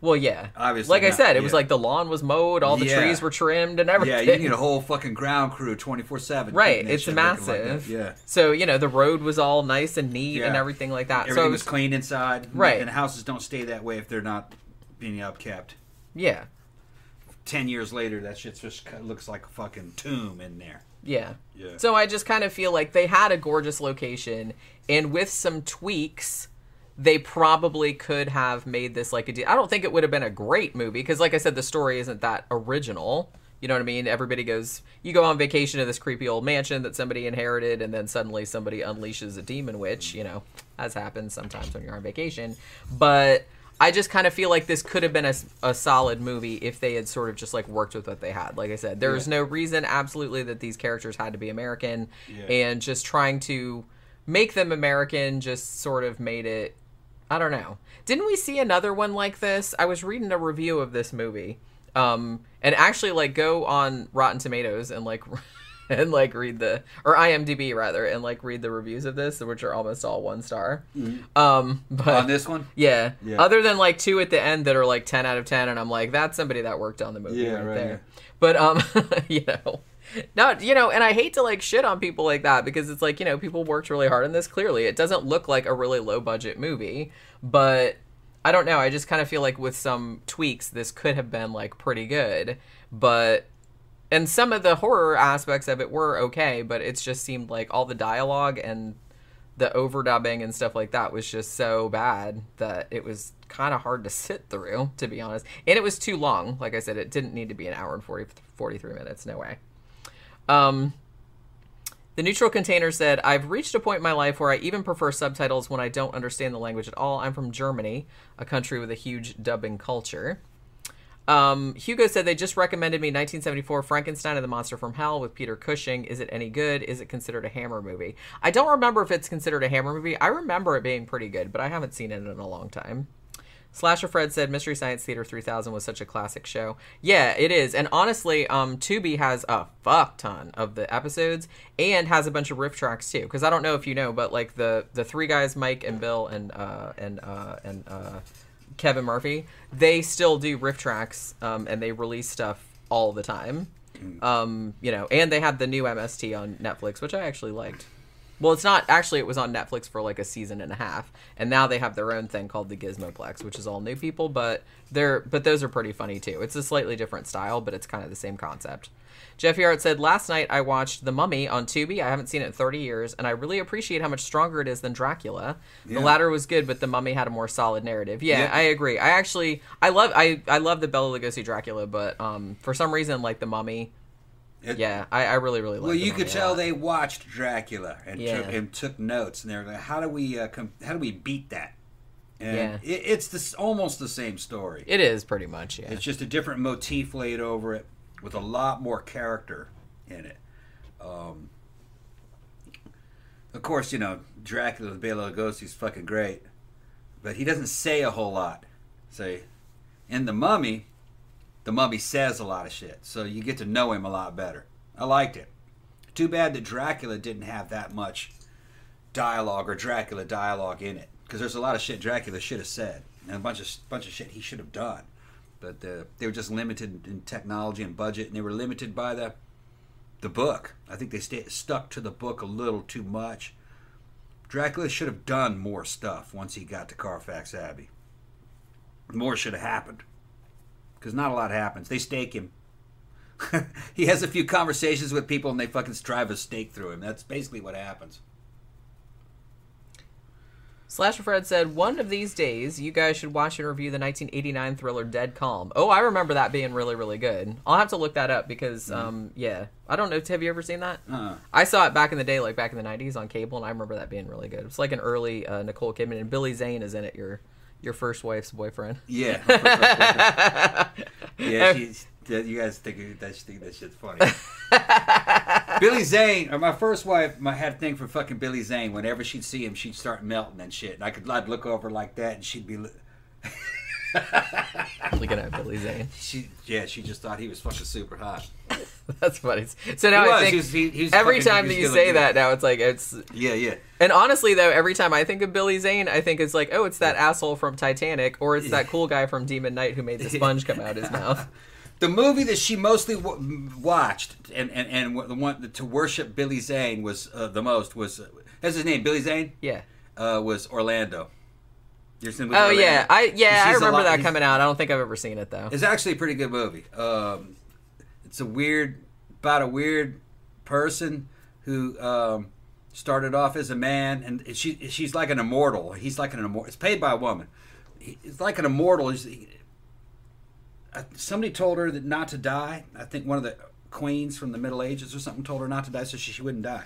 Speaker 1: Well yeah.
Speaker 2: obviously
Speaker 1: Like I said, it was like the lawn was mowed, all the
Speaker 2: Yeah.
Speaker 1: trees were trimmed and everything.
Speaker 2: Yeah, you need a whole fucking ground crew, twenty four seven.
Speaker 1: Right, it's massive.
Speaker 2: yeah,
Speaker 1: So, you know, the road was all nice and neat and everything like that.
Speaker 2: everything
Speaker 1: so it
Speaker 2: was
Speaker 1: was
Speaker 2: clean inside.
Speaker 1: Right.
Speaker 2: and houses don't stay that way if they're not being upkept.
Speaker 1: yeah.
Speaker 2: Ten years later, that shit just looks like a fucking tomb in there.
Speaker 1: Yeah.
Speaker 2: Yeah.
Speaker 1: So I just kind of feel like they had a gorgeous location, and with some tweaks, they probably could have made this like a. De- I don't think it would have been a great movie because, like I said, the story isn't that original. You know what I mean? Everybody goes, you go on vacation to this creepy old mansion that somebody inherited, and then suddenly somebody unleashes a demon witch. You know, as happens sometimes when you're on vacation. But I just kind of feel like this could have been a, a solid movie if they had sort of just like worked with what they had. Like I said, there's
Speaker 2: Yeah.
Speaker 1: no reason absolutely that these characters had to be American,
Speaker 2: Yeah.
Speaker 1: and just trying to make them American just sort of made it. I don't know. Didn't we see another one like this? I was reading a review of this movie, um, and actually like go on Rotten Tomatoes and like. And like read the or IMDb rather, and like read the reviews of this, which are almost all one star. Um, but
Speaker 2: On this one,
Speaker 1: yeah.
Speaker 2: Yeah.
Speaker 1: Other than like two at the end that are like 10 out of 10 and I'm like that's somebody that worked on the movie
Speaker 2: Yeah,
Speaker 1: right,
Speaker 2: right,
Speaker 1: there. But um you know, not you know, and I hate to like shit on people like that because it's like, you know, people worked really hard on this clearly. It doesn't look like a really low budget movie, but I don't know. I just kind of feel like with some tweaks this could have been like pretty good, but and some of the horror aspects of it were okay, but it's just seemed like all the dialogue and the overdubbing and stuff like that was just so bad that it was kind of hard to sit through, to be honest. And it was too long. Like I said, it didn't need to be an hour and 40, 43 minutes. No way. Um, the neutral container said, I've reached a point in my life where I even prefer subtitles when I don't understand the language at all. I'm from Germany, a country with a huge dubbing culture. Um, Hugo said they just recommended me 1974 Frankenstein and the Monster from Hell with Peter Cushing. Is it any good? Is it considered a Hammer movie? I don't remember if it's considered a Hammer movie. I remember it being pretty good, but I haven't seen it in a long time. Slasher Fred said Mystery Science Theater 3000 was such a classic show. Yeah, it is. And honestly, um, Tubi has a fuck ton of the episodes and has a bunch of riff tracks too. Because I don't know if you know, but like the the three guys, Mike and Bill and uh, and uh, and uh, Kevin Murphy, they still do riff tracks um, and they release stuff all the time. Um, you know, and they had the new MST on Netflix, which I actually liked. Well, it's not actually. It was on Netflix for like a season and a half, and now they have their own thing called the Gizmoplex, which is all new people, but they're but those are pretty funny too. It's a slightly different style, but it's kind of the same concept. Jeffy Art said, "Last night I watched The Mummy on Tubi. I haven't seen it in 30 years, and I really appreciate how much stronger it is than Dracula. The latter was good, but The Mummy had a more solid narrative. Yeah,
Speaker 2: Yeah.
Speaker 1: I agree. I actually I love I I love the Bela Lugosi Dracula, but um for some reason like The Mummy,
Speaker 2: It-
Speaker 1: yeah, I, I really really like.
Speaker 2: Well, you could tell
Speaker 1: lot.
Speaker 2: they watched Dracula and
Speaker 1: Yeah.
Speaker 2: took and took notes, and they were like, "How do we uh, com- how do we beat that?" And
Speaker 1: Yeah.
Speaker 2: it, it's this almost the same story.
Speaker 1: It is pretty much yeah.
Speaker 2: It's just a different motif laid over it with a lot more character in it. Um, of course, you know Dracula with Bela Lugosi's fucking great, but he doesn't say a whole lot. Say, in the Mummy, the Mummy says a lot of shit, so you get to know him a lot better. I liked it. Too bad that Dracula didn't have that much dialogue or Dracula dialogue in it, because there's a lot of shit Dracula should have said and a bunch of bunch of shit he should have done, but uh, they were just limited in technology and budget, and they were limited by the the book. I think they stay, stuck to the book a little too much. Dracula should have done more stuff once he got to Carfax Abbey. More should have happened. Because not a lot happens. They stake him. he has a few conversations with people, and they fucking drive a stake through him. That's basically what happens.
Speaker 1: Slasher Fred said, "One of these days, you guys should watch and review the 1989 thriller Dead Calm." Oh, I remember that being really, really good. I'll have to look that up because, um, yeah, I don't know. Have you ever seen that?
Speaker 2: Uh,
Speaker 1: I saw it back in the day, like back in the 90s on cable, and I remember that being really good. It's like an early uh, Nicole Kidman, and Billy Zane is in it. Your your first wife's boyfriend.
Speaker 2: yeah, yeah. She's, you guys think that think that shit's funny. Billy Zane, or my first wife, my, had a thing for fucking Billy Zane. Whenever she'd see him, she'd start melting and shit. And I could, I'd look over like that, and she'd be, li-
Speaker 1: Looking at Billy Zane.
Speaker 2: she, yeah, she just thought he was fucking super hot.
Speaker 1: That's funny. So now
Speaker 2: He
Speaker 1: I
Speaker 2: was,
Speaker 1: think
Speaker 2: he was- he- he was
Speaker 1: every
Speaker 2: fucking-
Speaker 1: time
Speaker 2: he
Speaker 1: that
Speaker 2: was
Speaker 1: you
Speaker 2: good
Speaker 1: say
Speaker 2: looking.
Speaker 1: that, now it's like it's.
Speaker 2: Yeah, yeah.
Speaker 1: And honestly, though, every time I think of Billy Zane, I think it's like, oh, it's that asshole from Titanic, or it's that cool guy from Demon Knight who made the sponge come out his mouth.
Speaker 2: The movie that she mostly w- watched and, and, and the one to worship Billy Zane was uh, the most was, uh, that's his name, Billy Zane?
Speaker 1: Yeah.
Speaker 2: Uh, was Orlando. You ever seen the movie
Speaker 1: Oh yeah, I yeah I remember that coming out. I don't think I've ever seen it though.
Speaker 2: It's actually a pretty good movie. Um, it's a weird, about a weird person who um, started off as a man, and she she's like an immortal. He's like an immortal. It's paid by a woman. He- It's like an immortal. He, uh, somebody told her that not to die. I think one of the queens from the Middle Ages or something told her not to die, so she, she wouldn't die.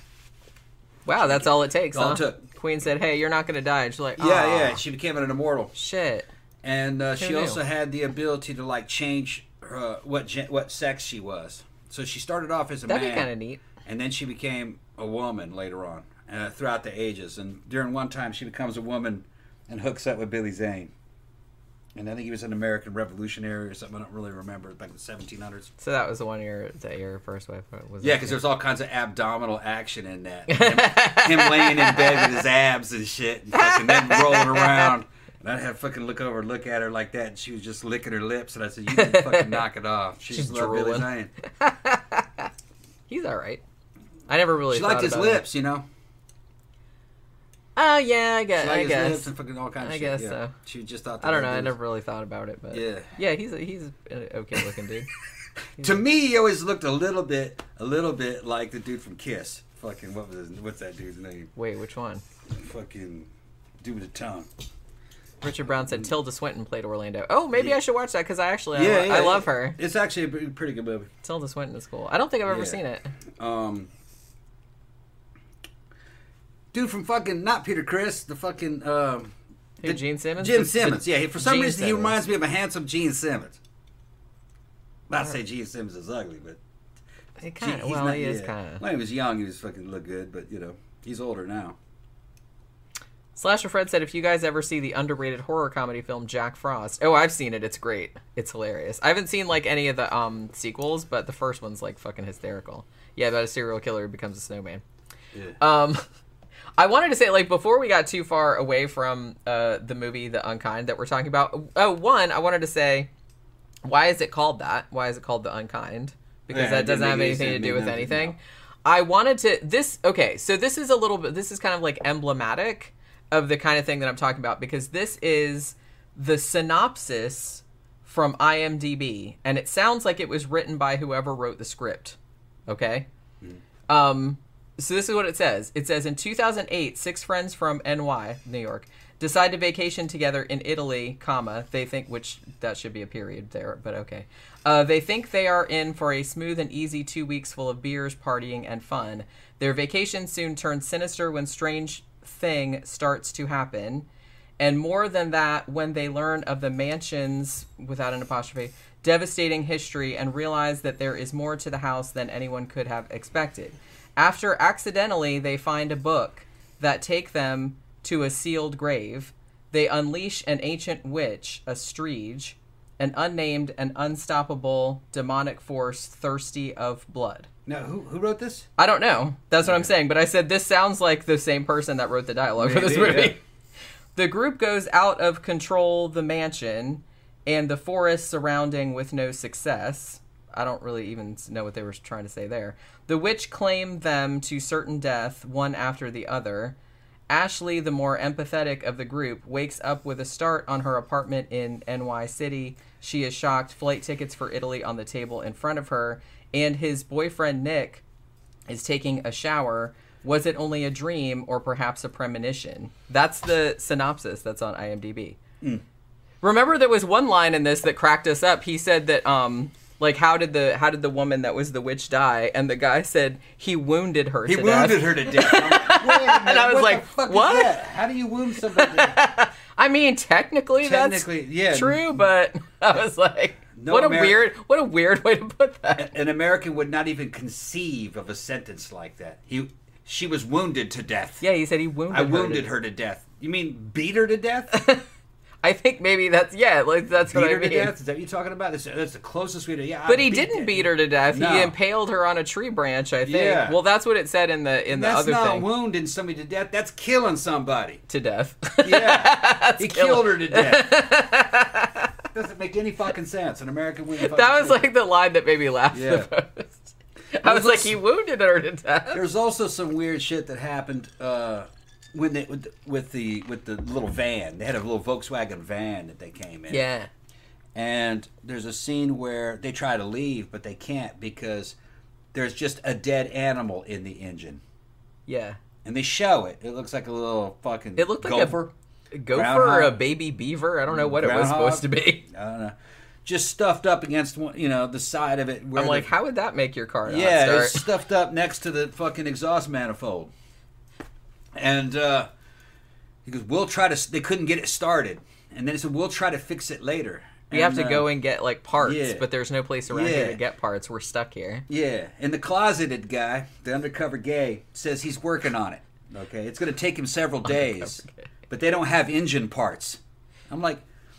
Speaker 1: Wow, that's all it takes.
Speaker 2: All
Speaker 1: huh?
Speaker 2: it took.
Speaker 1: Queen said, "Hey, you're not going to die," and she's like,
Speaker 2: Yeah,
Speaker 1: "Aw,
Speaker 2: yeah. She became an immortal.
Speaker 1: shit."
Speaker 2: and uh,
Speaker 1: Who
Speaker 2: she
Speaker 1: knew?
Speaker 2: also had the ability to like change her, what gen- what sex she was. So she started off as a
Speaker 1: That'd
Speaker 2: man,
Speaker 1: be kind of neat.
Speaker 2: and then she became a woman later on uh, throughout the ages. And during one time, she becomes a woman and hooks up with Billy Zane. And I think he was an American revolutionary or something. I don't really remember back in the 1700s.
Speaker 1: So that was the one your that your first wife was.
Speaker 2: Yeah, because there's all kinds of abdominal action in that. Him, him laying in bed with his abs and shit, and fucking them rolling around. And I'd have to fucking look over and look at her like that, and she was just licking her lips. And I said, "You can fucking knock it off." She
Speaker 1: She's
Speaker 2: just Billy. Zane.
Speaker 1: he's all right. I never really.
Speaker 2: She liked his lips, you know.
Speaker 1: Oh yeah, I guess.
Speaker 2: She
Speaker 1: I
Speaker 2: liked his lips
Speaker 1: guess.
Speaker 2: and fucking all kinds of
Speaker 1: I
Speaker 2: shit.
Speaker 1: guess
Speaker 2: yeah.
Speaker 1: so.
Speaker 2: She just thought.
Speaker 1: I don't know. I never really thought about it, but
Speaker 2: Yeah.
Speaker 1: yeah, he's a, he's an okay looking dude.
Speaker 2: To me, he always looked a little bit, a little bit like the dude from Kiss. Fucking what was his, what's that dude's name?
Speaker 1: Wait, which one?
Speaker 2: Fucking dude with the tongue.
Speaker 1: Richard Brown said Tilda Swinton played Orlando. Oh, maybe
Speaker 2: Yeah.
Speaker 1: I should watch that because I actually I,
Speaker 2: Yeah,
Speaker 1: lo-
Speaker 2: yeah,
Speaker 1: I love her.
Speaker 2: It's actually a pretty, pretty good movie.
Speaker 1: Tilda Swinton is cool. I don't think I've ever
Speaker 2: Yeah.
Speaker 1: seen it.
Speaker 2: Um, dude from fucking not Peter Criss, the fucking um,
Speaker 1: Who,
Speaker 2: the-
Speaker 1: Gene Simmons?
Speaker 2: Jim Simmons. yeah, he- for some
Speaker 1: Gene
Speaker 2: reason he
Speaker 1: Simmons.
Speaker 2: reminds me of a handsome Gene Simmons. Not to say Gene Simmons is ugly, but
Speaker 1: He kind of.
Speaker 2: he's
Speaker 1: Well,
Speaker 2: not-
Speaker 1: he is
Speaker 2: yeah.
Speaker 1: kind of.
Speaker 2: When he was young, he was fucking look good, but you know he's older now.
Speaker 1: Slasher Fred said, if you guys ever see the underrated horror comedy film Jack Frost, oh, I've seen it. It's great. It's hilarious. I haven't seen like any of the um sequels, but the first one's like fucking hysterical. Yeah, about a serial killer who becomes a snowman.
Speaker 2: Yeah.
Speaker 1: Um, I wanted to say like before we got too far away from uh the movie The Unkind that we're talking about. Oh, one, I wanted to say, why is it called that? Why is it called The Unkind? Because
Speaker 2: Yeah,
Speaker 1: that doesn't have anything to do with anything. I wanted to this okay, so this is a little bit this is kind of like emblematic of the kind of thing that I'm talking about because this is the synopsis from IMDb and it sounds like it was written by whoever wrote the script. Okay? Um so this is what it says. It says in 2008, six friends from NY, New York, decide to vacation together in Italy, comma, they think which that should be a period there, but okay. Uh, they think they are in for a smooth and easy 2 weeks full of beers, partying and fun. Their vacation soon turns sinister when strange thing starts to happen. And more than that, when they learn of the mansion's, without an apostrophe, devastating history and realize that there is more to the house than anyone could have expected. After accidentally they find a book that take them to a sealed grave, they unleash an ancient witch, a Strige, an unnamed and unstoppable demonic force thirsty of blood.
Speaker 2: Now, who who wrote this?
Speaker 1: I don't know. That's what I'm saying. But I said this sounds like the same person that wrote the dialogue for this movie.
Speaker 2: yeah.
Speaker 1: The group goes out of control the mansion and the forest surrounding with no success. I don't really even know what they were trying to say there. The witch claimed them to certain death, one after the other. Ashley, the more empathetic of the group, wakes up with a start on her apartment in NY City. She is shocked. Flight tickets for Italy on the table in front of her, and his boyfriend Nick is taking a shower. Was it only a dream or perhaps a premonition? That's the synopsis that's on IMDb. Remember, there was one line in this that cracked us up. He said that, um, like, how did the how did the woman that was the witch die? And the guy said he wounded her.
Speaker 2: He
Speaker 1: to
Speaker 2: wounded
Speaker 1: death.
Speaker 2: her to death. Like, Wait a minute,
Speaker 1: And I was
Speaker 2: what
Speaker 1: like,
Speaker 2: the fuck is
Speaker 1: what?
Speaker 2: How do you wound somebody?
Speaker 1: I mean, technically,
Speaker 2: Technically,
Speaker 1: that's
Speaker 2: yeah.
Speaker 1: true, but I was like,
Speaker 2: No
Speaker 1: what a weird, what a weird way to put that.
Speaker 2: An American would not even conceive of a sentence like that. He, she was wounded to death.
Speaker 1: Yeah, he said he wounded. Her.
Speaker 2: I
Speaker 1: her
Speaker 2: wounded
Speaker 1: to-
Speaker 2: her to death. You mean beat her to death?
Speaker 1: I think maybe that's yeah, like that's
Speaker 2: beat
Speaker 1: what I mean.
Speaker 2: to death? Is that you're talking about? That's, that's the closest we to. Yeah, I
Speaker 1: But he
Speaker 2: beat
Speaker 1: didn't
Speaker 2: that.
Speaker 1: beat her to death.
Speaker 2: No.
Speaker 1: He impaled her on a tree branch. I think.
Speaker 2: Yeah.
Speaker 1: Well, that's what it said in the in the other thing.
Speaker 2: That's not wounding somebody to death. That's killing somebody.
Speaker 1: to death.
Speaker 2: Yeah, he killed her to death. Doesn't make any fucking sense. An American wouldn't.
Speaker 1: that was like the line that made me laugh
Speaker 2: Yeah.
Speaker 1: the most. I was like, he wounded her to death.
Speaker 2: There's also some weird shit that happened uh, when they with, with the with the little van. They had a little Volkswagen van that they came in.
Speaker 1: Yeah.
Speaker 2: And there's a scene where they try to leave, but they can't because there's just a dead animal in the engine,
Speaker 1: Yeah.
Speaker 2: and they show it. It looks like a little fucking.
Speaker 1: It looked like
Speaker 2: gopher.
Speaker 1: a gopher or a baby beaver. I don't know what it was supposed to be.
Speaker 2: I don't know. Just stuffed up against one, you know, the side of it. Where
Speaker 1: I'm
Speaker 2: the-
Speaker 1: like, how would that make your car not
Speaker 2: Yeah, it's stuffed up next to the fucking exhaust manifold. And uh, he goes, "We'll try to." They couldn't get it started, and then he said, "We'll try to fix it later."
Speaker 1: We have to
Speaker 2: And,
Speaker 1: go
Speaker 2: uh,
Speaker 1: and get like parts,
Speaker 2: yeah.
Speaker 1: but there's no place around here to get parts. We're stuck here.
Speaker 2: Yeah, and the closeted guy, the undercover gay, says he's working on it. Okay, it's going to take him several days, but they don't have engine parts. I'm like,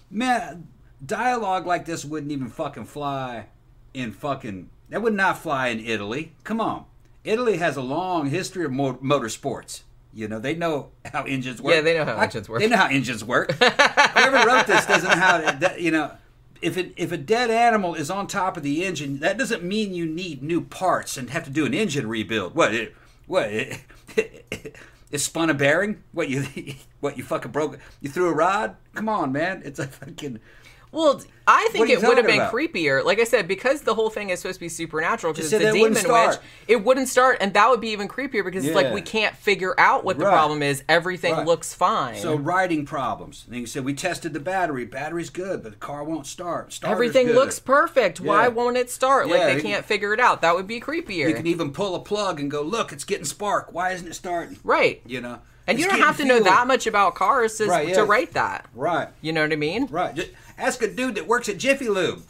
Speaker 2: man, dialogue like this wouldn't even fucking fly in fucking. That would not fly in Italy. Come on, Italy has a long history of mo- motorsports. You know, they know how engines work.
Speaker 1: Yeah, they know how
Speaker 2: I-
Speaker 1: engines work.
Speaker 2: They know how engines work. Whoever wrote this doesn't know how. That, you know, if it, if a dead animal is on top of the engine, that doesn't mean you need new parts and have to do an engine rebuild. What? It, what? It, it spun a bearing? What you? What you fucking broke? You threw a rod? Come on, man! It's a fucking.
Speaker 1: Well, I think it would have been
Speaker 2: about?
Speaker 1: creeper. Like I said, because the whole thing is supposed to be supernatural, because it's a demon witch, it wouldn't start, and that would be even creepier because it's like we can't figure out what the
Speaker 2: Right.
Speaker 1: problem is. Everything
Speaker 2: Right.
Speaker 1: looks fine.
Speaker 2: So riding problems. And you said we tested the battery. Battery's good, but the car won't start. Starter's
Speaker 1: Everything
Speaker 2: good.
Speaker 1: looks perfect. Why won't it start?
Speaker 2: Yeah,
Speaker 1: like they can't figure it out. That would be creepier.
Speaker 2: You can even pull a plug and go, look, it's getting spark. Why isn't it starting?
Speaker 1: right.
Speaker 2: You know.
Speaker 1: And you don't have to know that much about cars to,
Speaker 2: Right,
Speaker 1: to write that.
Speaker 2: Right.
Speaker 1: You know what I mean?
Speaker 2: Right. Just ask a dude that works at Jiffy Lube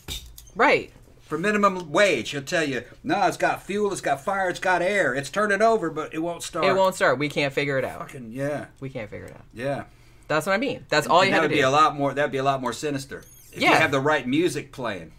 Speaker 1: Right.
Speaker 2: for minimum wage. He'll tell you, no, it's got fuel, it's got fire, it's got air. It's turning over, but it won't start.
Speaker 1: It won't start. We can't figure it out.
Speaker 2: Fucking yeah,
Speaker 1: We can't figure it out.
Speaker 2: yeah.
Speaker 1: That's what I mean. That's all
Speaker 2: And
Speaker 1: you
Speaker 2: that
Speaker 1: have
Speaker 2: would
Speaker 1: to
Speaker 2: be a lot more. That'd be a lot more sinister. If
Speaker 1: Yeah.
Speaker 2: you have the right music playing.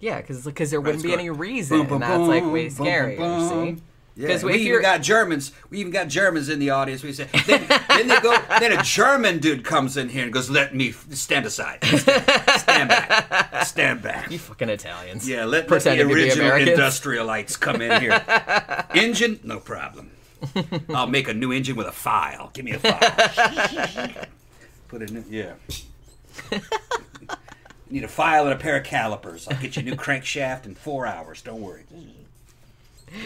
Speaker 1: Yeah, because there wouldn't
Speaker 2: it's
Speaker 1: be
Speaker 2: going
Speaker 1: any reason,
Speaker 2: boom, boom,
Speaker 1: and that's like way
Speaker 2: boom,
Speaker 1: scarier. See?
Speaker 2: Yeah,
Speaker 1: Because
Speaker 2: we even
Speaker 1: you're
Speaker 2: got Germans. We even got Germans in the audience. We say then, then they go. Then a German dude comes in here and goes, "Let me stand aside. Stand back. Stand back."
Speaker 1: you fucking Italians.
Speaker 2: Yeah, let, let the
Speaker 1: pretending to be
Speaker 2: original industrialites come in here. engine, no problem. I'll make a new engine with a file. Give me a file. Put it in. Yeah. Need a file and a pair of calipers. I'll get you a new crankshaft in four hours. Don't worry.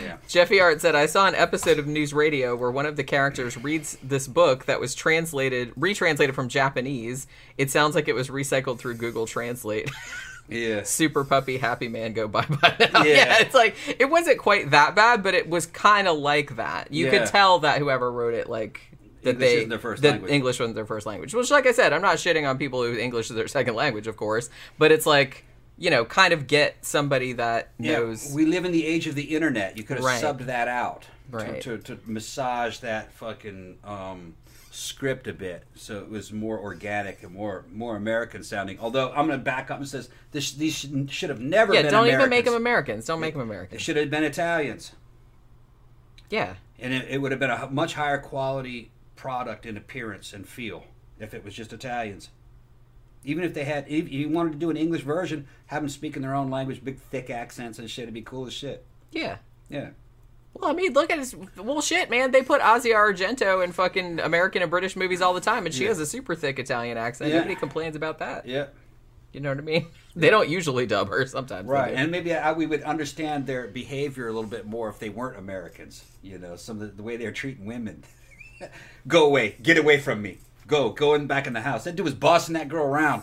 Speaker 2: Yeah.
Speaker 1: Jeffy Art said, I saw an episode of News Radio where one of the characters reads this book that was translated, retranslated from Japanese. It sounds like it was recycled through Google Translate.
Speaker 2: Yeah.
Speaker 1: Super puppy, happy man, go bye bye.
Speaker 2: Yeah.
Speaker 1: Yeah. it's like, it wasn't quite that bad, but it was kind of like that. You
Speaker 2: Yeah.
Speaker 1: could tell that whoever wrote it, like, that
Speaker 2: English
Speaker 1: they
Speaker 2: isn't their first
Speaker 1: that
Speaker 2: language.
Speaker 1: English wasn't their first language. Which, like I said, I'm not shitting on people who English is their second language, of course, but it's like, you know, kind of get somebody that knows.
Speaker 2: We live in the age of the internet. You could have
Speaker 1: Right.
Speaker 2: subbed that out
Speaker 1: Right.
Speaker 2: to, to, to massage that fucking um, script a bit, so it was more organic and more more American sounding. Although I'm going to back up and says this, these should, should have never been.
Speaker 1: yeah, don't even make them Americans. Don't make them Americans.
Speaker 2: It should have been Italians,
Speaker 1: Yeah.
Speaker 2: and it, it would have been a much higher quality product in appearance and feel if it was just Italians. Even if they had, if you wanted to do an English version, have them speak in their own language, big thick accents and shit. It'd be cool as shit.
Speaker 1: Yeah.
Speaker 2: Yeah.
Speaker 1: Well, I mean, look at his. Well, shit, man. They put Asia Argento in fucking American and British movies all the time, and she
Speaker 2: Yeah.
Speaker 1: has a super thick Italian accent.
Speaker 2: Yeah.
Speaker 1: Nobody complains about that.
Speaker 2: Yeah.
Speaker 1: You know what I mean? They don't usually dub her. Sometimes,
Speaker 2: Right, and maybe I, we would understand their behavior a little bit more if they weren't Americans. You know, some of the, the way they're treating women. go away, get away from me. Go, go in back in the house. That dude was bossing that girl around,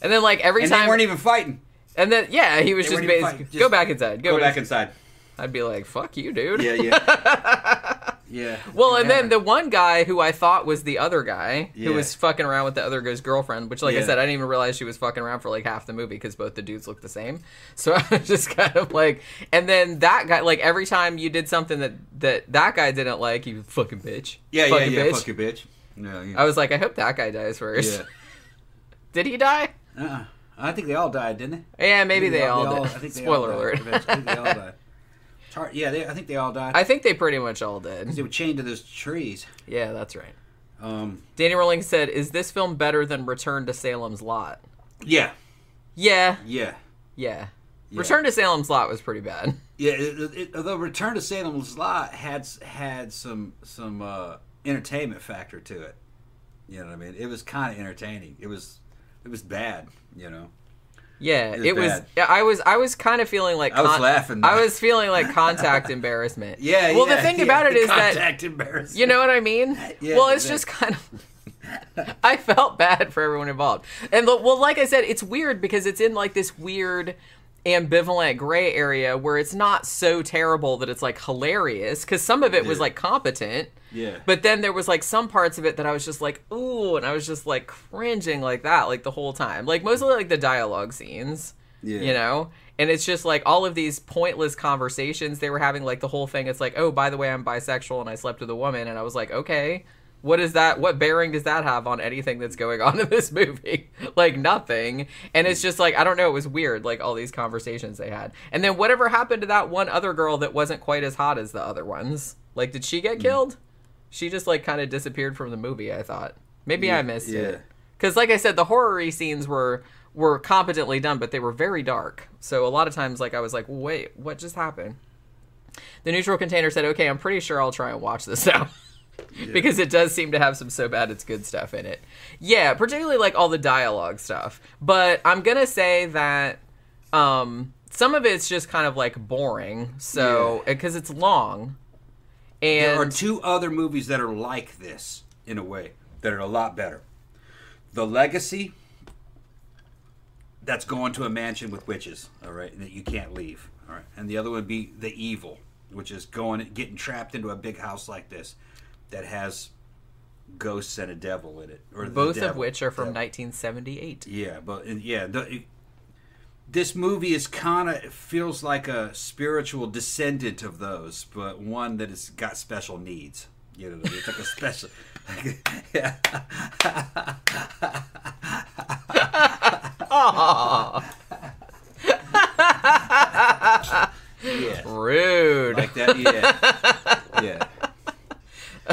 Speaker 1: And then, like every
Speaker 2: and
Speaker 1: time,
Speaker 2: they weren't even fighting.
Speaker 1: and then yeah, he was
Speaker 2: They
Speaker 1: just basically
Speaker 2: fighting.
Speaker 1: go back inside. Go,
Speaker 2: Go back inside.
Speaker 1: I'd be like, "Fuck you, dude."
Speaker 2: Yeah, yeah, yeah.
Speaker 1: Well, and
Speaker 2: Yeah.
Speaker 1: then the one guy who I thought was the other guy
Speaker 2: Yeah.
Speaker 1: who was fucking around with the other guy's girlfriend, which, like I said, I didn't even realize she was fucking around for like half the movie because both the dudes look the same. So I was just kind of like, and then that guy, like every time you did something that that that guy didn't like, you fucking bitch.
Speaker 2: yeah, yeah, yeah.
Speaker 1: bitch.
Speaker 2: Fuck you, bitch. Yeah, yeah.
Speaker 1: I was like, I hope that guy dies first.
Speaker 2: yeah.
Speaker 1: Did he die?
Speaker 2: Uh-uh. I think they all died, didn't they?
Speaker 1: Yeah, maybe
Speaker 2: I
Speaker 1: they, all,
Speaker 2: I
Speaker 1: did.
Speaker 2: think
Speaker 1: Spoiler
Speaker 2: all
Speaker 1: alert.
Speaker 2: I think they all died. Hard- Yeah, they, I think they all died.
Speaker 1: I think they pretty much all did.
Speaker 2: they were chained to those trees.
Speaker 1: Yeah, that's right.
Speaker 2: Um,
Speaker 1: Danny Rolling said, "Is this film better than Return to Salem's Lot?"
Speaker 2: yeah,
Speaker 1: Yeah,
Speaker 2: yeah.
Speaker 1: yeah.
Speaker 2: Yeah.
Speaker 1: Return to Salem's Lot was pretty bad.
Speaker 2: Yeah, it, it, the Return to Salem's Lot had had some some uh, entertainment factor to it. You know what I mean? It was kind of entertaining. It was it was bad. You know.
Speaker 1: Yeah,
Speaker 2: It
Speaker 1: it
Speaker 2: was
Speaker 1: was.
Speaker 2: bad.
Speaker 1: yeah, I was. I was kind of feeling like.
Speaker 2: I was laughing.
Speaker 1: I was feeling like contact embarrassment.
Speaker 2: Yeah.
Speaker 1: Well,
Speaker 2: yeah,
Speaker 1: the thing
Speaker 2: yeah,
Speaker 1: about it is that
Speaker 2: contact embarrassment.
Speaker 1: you know what I mean.
Speaker 2: Yeah,
Speaker 1: well, it's
Speaker 2: exactly.
Speaker 1: just kind of. I felt bad for everyone involved, and well, like I said, it's weird because it's in like this weird ambivalent gray area where it's not so terrible that it's like hilarious because some of it was like competent
Speaker 2: Yeah.
Speaker 1: but then there was like some parts of it that I was just like, ooh, and I was just like cringing like that, like the whole time. Like mostly like the dialogue scenes.
Speaker 2: Yeah.
Speaker 1: You know? And it's just like all of these pointless conversations they were having, like the whole thing. It's like, oh, by the way, I'm bisexual and I slept with a woman. And I was like, okay, what is that? What bearing does that have on anything that's going on in this movie? like nothing. And it's just like, I don't know. It was weird, like all these conversations they had. And then whatever happened to that one other girl that wasn't quite as hot as the other ones? Like, did she
Speaker 2: Mm.
Speaker 1: get killed? She just like kind of disappeared from the movie. I thought maybe
Speaker 2: Yeah,
Speaker 1: I missed
Speaker 2: yeah.
Speaker 1: it because, like I said, the horror scenes were were competently done, but they were very dark. So a lot of times, like I was like, wait, what just happened? The neutral container said, "Okay, I'm pretty sure I'll try and watch this now." Because it does seem to have some so bad it's good stuff in it. Yeah, particularly like all the dialogue stuff. But I'm gonna say that um, some of it's just kind of like boring. So because it's long, and
Speaker 2: There are two other movies that are like this in a way that are a lot better. The Legacy. That's going to a mansion with witches, all right, that you can't leave, all right. And the other would be The Evil, which is going getting trapped into a big house like this that has ghosts and a devil in it, or
Speaker 1: both of which are from
Speaker 2: devil.
Speaker 1: 1978.
Speaker 2: Yeah, but yeah, the, it- this movie is kind of feels like a spiritual descendant of those, but one that has got special needs. You know, it's like a special. yeah. yeah,
Speaker 1: Rude.
Speaker 2: like that. Yeah, yeah.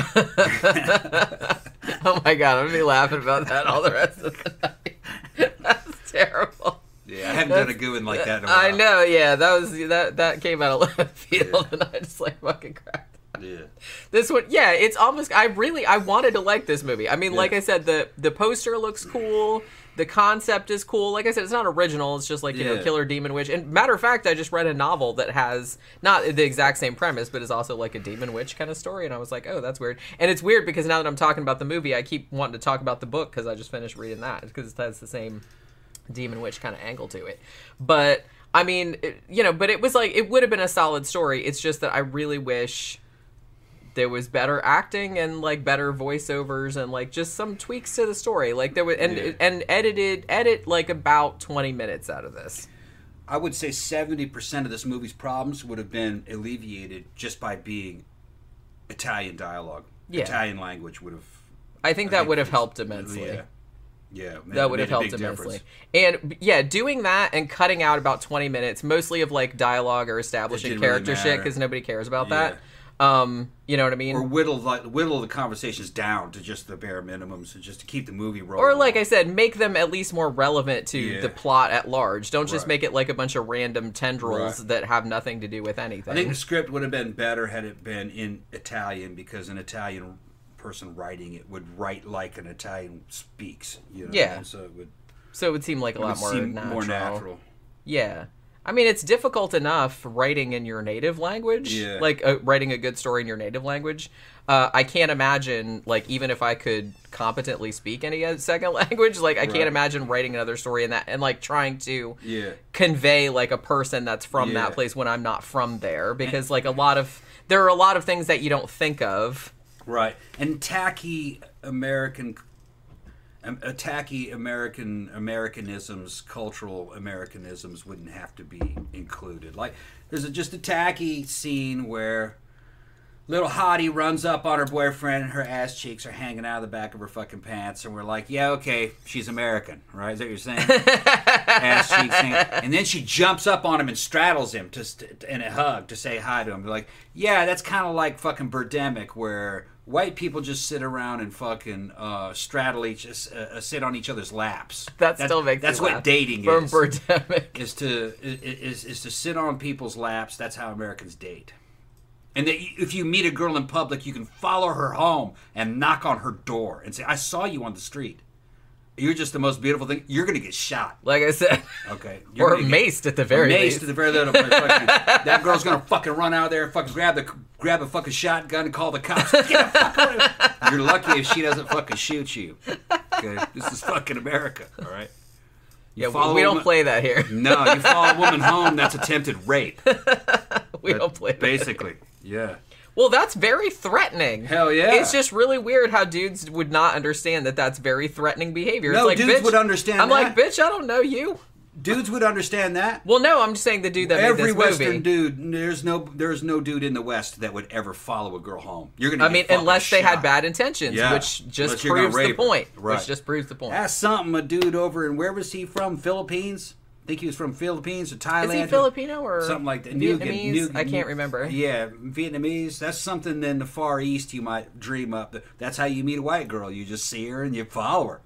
Speaker 1: oh my god, I'm gonna be laughing about that all the rest of the night. That's terrible.
Speaker 2: Yeah, I haven't done a good one like that in a while.
Speaker 1: I know, yeah, that was that that came out of left field, and I just like fucking cracked.
Speaker 2: Yeah.
Speaker 1: This one, yeah, it's almost. I really, I wanted to like this movie. I mean, like I said, the the poster looks cool. The concept is cool. Like I said, it's not original. It's just like you know, killer demon witch. And matter of fact, I just read a novel that has not the exact same premise, but is also like a demon witch kind of story. And I was like, oh, that's weird. And it's weird because now that I'm talking about the movie, I keep wanting to talk about the book because I just finished reading that because it has the same demon witch kind of angle to it. But I mean, it, you know, but it was like it would have been a solid story. It's just that I really wish there was better acting and like better voiceovers and like just some tweaks to the story. Like there was and
Speaker 2: Yeah.
Speaker 1: and edited edit like about 20 minutes out of this.
Speaker 2: I would say seventy percent of this movie's problems would have been alleviated just by being Italian dialogue.
Speaker 1: Yeah.
Speaker 2: Italian language would have.
Speaker 1: I think
Speaker 2: I
Speaker 1: that
Speaker 2: think
Speaker 1: would have helped immensely.
Speaker 2: Yeah, yeah, made-
Speaker 1: that would have helped immensely.
Speaker 2: difference.
Speaker 1: And yeah, doing that and cutting out about 20 minutes, mostly of like dialogue or establishing
Speaker 2: didn't really
Speaker 1: character shit because nobody cares about
Speaker 2: Yeah.
Speaker 1: that. Um, you know what I mean?
Speaker 2: or whittle like whittle the conversations down to just the bare minimums, and just to keep the movie rolling.
Speaker 1: or like I said, make them at least more relevant to
Speaker 2: Yeah.
Speaker 1: the plot at large. Don't just
Speaker 2: Right.
Speaker 1: make it like a bunch of random tendrils
Speaker 2: Right.
Speaker 1: that have nothing to do with anything.
Speaker 2: I think the script would have been better had it been in Italian because an Italian person writing it would write like an Italian speaks. You know,
Speaker 1: Yeah.
Speaker 2: and so it would,
Speaker 1: so it would seem like a lot more natural.
Speaker 2: more natural.
Speaker 1: Yeah. I mean, it's difficult enough writing in your native language,
Speaker 2: Yeah.
Speaker 1: like uh, writing a good story in your native language. Uh, I can't imagine, like, even if I could competently speak any uh, second language, like, I
Speaker 2: Right.
Speaker 1: can't imagine writing another story in that and, like, trying to
Speaker 2: Yeah.
Speaker 1: convey, like, a person that's from
Speaker 2: Yeah.
Speaker 1: that place when I'm not from there. Because, like, a lot of, there are a lot of things that you don't think of.
Speaker 2: Right. And tacky American uh, American Americanisms, cultural Americanisms wouldn't have to be included. Like there's a, just a tacky scene where little hottie runs up on her boyfriend and her ass cheeks are hanging out of the back of her fucking pants and we're like, yeah, okay, she's American, right? Is that what you're saying? ass cheeks hanging. And then she jumps up on him and straddles him to st- in a hug to say hi to him. Like, yeah, that's kind of like fucking Birdemic where white people just sit around and fucking uh, straddle each, uh, uh, sit on each other's laps.
Speaker 1: That
Speaker 2: That's-
Speaker 1: still makes
Speaker 2: That's what
Speaker 1: laugh.
Speaker 2: dating
Speaker 1: From
Speaker 2: is.
Speaker 1: Birdemic.
Speaker 2: is to is, is to sit on people's laps. That's how Americans date. And that if you meet a girl in public, you can follow her home and knock on her door and say, "I saw you on the street. You're just the most beautiful thing. You're gonna get shot."
Speaker 1: Like I said,
Speaker 2: Okay, You're
Speaker 1: or
Speaker 2: gonna get-
Speaker 1: at the very
Speaker 2: maced
Speaker 1: least.
Speaker 2: at the very fucking, that girl's gonna fucking run out of there, and fucking grab the grab a fucking shotgun and call the cops. Get the fuck away. You're lucky if she doesn't fucking shoot you. Okay, this is fucking America. All right. You
Speaker 1: yeah, we, don't play that here.
Speaker 2: No, you follow a woman home. That's attempted rape.
Speaker 1: we don't play that.
Speaker 2: Basically, yeah.
Speaker 1: Well, that's very threatening.
Speaker 2: Hell yeah.
Speaker 1: It's just really weird how dudes would not understand that that's very threatening behavior.
Speaker 2: No,
Speaker 1: it's like,
Speaker 2: dudes
Speaker 1: bitch,
Speaker 2: would understand
Speaker 1: I'm like, bitch, I don't know you.
Speaker 2: Dudes would understand that.
Speaker 1: Well, no, I'm just saying the dude that
Speaker 2: Every
Speaker 1: made this
Speaker 2: Western
Speaker 1: movie.
Speaker 2: dude, there's no, there's no dude in the West that would ever follow a girl home. You're gonna.
Speaker 1: I mean, unless they had bad intentions,
Speaker 2: Yeah.
Speaker 1: which just
Speaker 2: Unless
Speaker 1: proves the point.
Speaker 2: Right.
Speaker 1: Which just proves the point.
Speaker 2: That's something. A dude over in where was he from? Philippines. I think he was from Philippines or Thailand.
Speaker 1: Is he Filipino or
Speaker 2: something like that.
Speaker 1: Vietnamese?
Speaker 2: New-
Speaker 1: I can't remember.
Speaker 2: Yeah, Vietnamese. That's something in the Far East you might dream up. That's how you meet a white girl. You just see her and you follow her.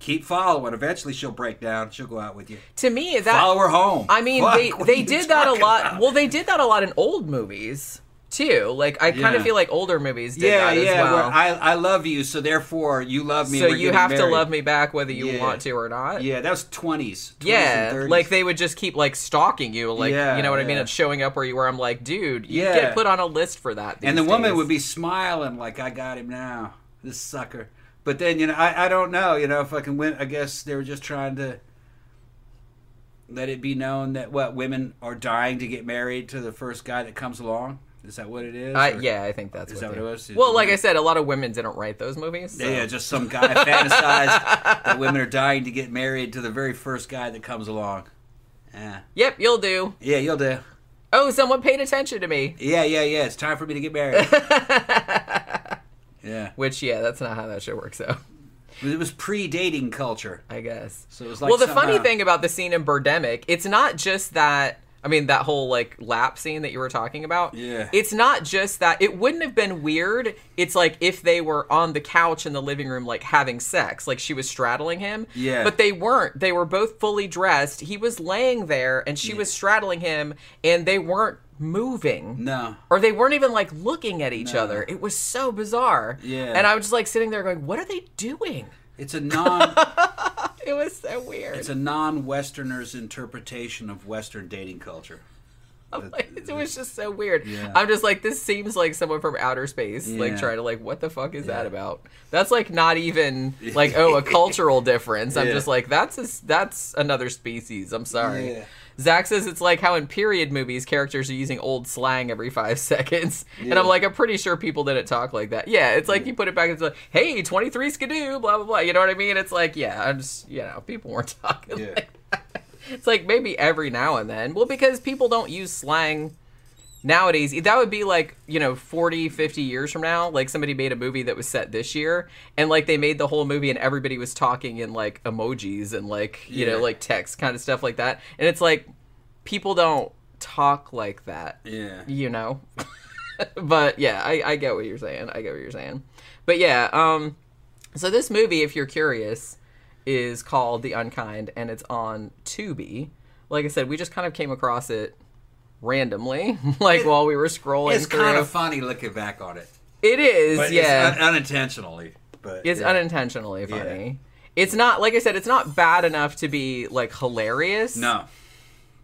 Speaker 2: Keep following. Eventually, she'll break down. She'll go out with you.
Speaker 1: To me, that
Speaker 2: follow her home.
Speaker 1: I mean,
Speaker 2: Fuck,
Speaker 1: they they did that a lot.
Speaker 2: about?
Speaker 1: Well, they did that a lot in old movies too. Like I kind
Speaker 2: Yeah.
Speaker 1: of feel like older movies did
Speaker 2: yeah,
Speaker 1: that as
Speaker 2: yeah.
Speaker 1: well.
Speaker 2: I I love you, so therefore you love me.
Speaker 1: so you have to love me back whether you
Speaker 2: Yeah.
Speaker 1: want to or not.
Speaker 2: Yeah, that was twenties.
Speaker 1: Yeah, like they would just keep like stalking you, like
Speaker 2: Yeah,
Speaker 1: you know what I mean,
Speaker 2: yeah.
Speaker 1: and showing up where you were. I'm like, dude, you
Speaker 2: Yeah.
Speaker 1: get put on a list for that.
Speaker 2: and the
Speaker 1: these
Speaker 2: woman would be smiling like I got him now, this sucker. But then you know, I, I don't know, you know, fucking went. I guess they were just trying to let it be known that what women are dying to get married to the first guy that comes along. Is that what it is? Or-
Speaker 1: yeah, I think that's
Speaker 2: Is
Speaker 1: what,
Speaker 2: that what it was?
Speaker 1: Well, like I said, a lot of women didn't write those movies. so-
Speaker 2: Yeah, yeah, just some guy fantasized that women are dying to get married to the very first guy that comes along. Yeah,
Speaker 1: Yep, you'll do.
Speaker 2: yeah, you'll do.
Speaker 1: Oh, someone paid attention to me.
Speaker 2: Yeah, yeah, yeah. It's time for me to get married. yeah,
Speaker 1: Which, yeah, that's not how that shit works, though.
Speaker 2: it was pre-dating culture,
Speaker 1: I guess.
Speaker 2: so it was like.
Speaker 1: well, the
Speaker 2: something
Speaker 1: funny
Speaker 2: uh,
Speaker 1: thing about the scene in Birdemic, it's not just that. I mean, that whole like lap scene that you were talking about.
Speaker 2: Yeah.
Speaker 1: It's not just that. It wouldn't have been weird. It's like if they were on the couch in the living room, like having sex, like she was straddling him.
Speaker 2: Yeah.
Speaker 1: But they weren't. They were both fully dressed. He was laying there, and she was straddling him, and they weren't moving.
Speaker 2: No.
Speaker 1: Or they weren't even like looking at each
Speaker 2: No.
Speaker 1: other. It was so bizarre.
Speaker 2: Yeah.
Speaker 1: And I was just like sitting there going, "What are they doing?"
Speaker 2: It's a non.
Speaker 1: It was so weird.
Speaker 2: it's a non-Westerner's interpretation of Western dating culture.
Speaker 1: Like, it was just so weird.
Speaker 2: Yeah.
Speaker 1: I'm just like, this seems like someone from outer space, like trying to like, what the fuck is that about? That's like not even like, oh, a cultural difference. I'm
Speaker 2: Yeah.
Speaker 1: just like, that's a, that's another species. I'm sorry.
Speaker 2: Yeah.
Speaker 1: Zach says it's like how in period movies characters are using old slang every five seconds, and I'm like, I'm pretty sure people didn't talk like that. Yeah, it's like you put it back into like, hey, 23 skidoo, blah blah blah. You know what I mean? It's like, yeah, I'm just, you know, people weren't talking.
Speaker 2: Yeah.
Speaker 1: Like that. It's like maybe every now and then. Well, because people don't use slang nowadays that would be like you know 40 50 years from now like somebody made a movie that was set this year and like they made the whole movie and everybody was talking in like emojis and like you know like text kind of stuff like that and it's like people don't talk like that
Speaker 2: Yeah.
Speaker 1: you know but yeah, I, I get what you're saying. I get what you're saying. But yeah, um, so this movie, if you're curious, is called The Unkind, and it's on Tubi. Like I said, we just kind of came across it randomly, like while we were scrolling
Speaker 2: It's
Speaker 1: through.
Speaker 2: kind of funny looking back on it.
Speaker 1: it is,
Speaker 2: But
Speaker 1: yeah.
Speaker 2: it's un- unintentionally. But
Speaker 1: It's
Speaker 2: yeah.
Speaker 1: unintentionally funny. It's not like I said. It's not bad enough to be like hilarious.
Speaker 2: No.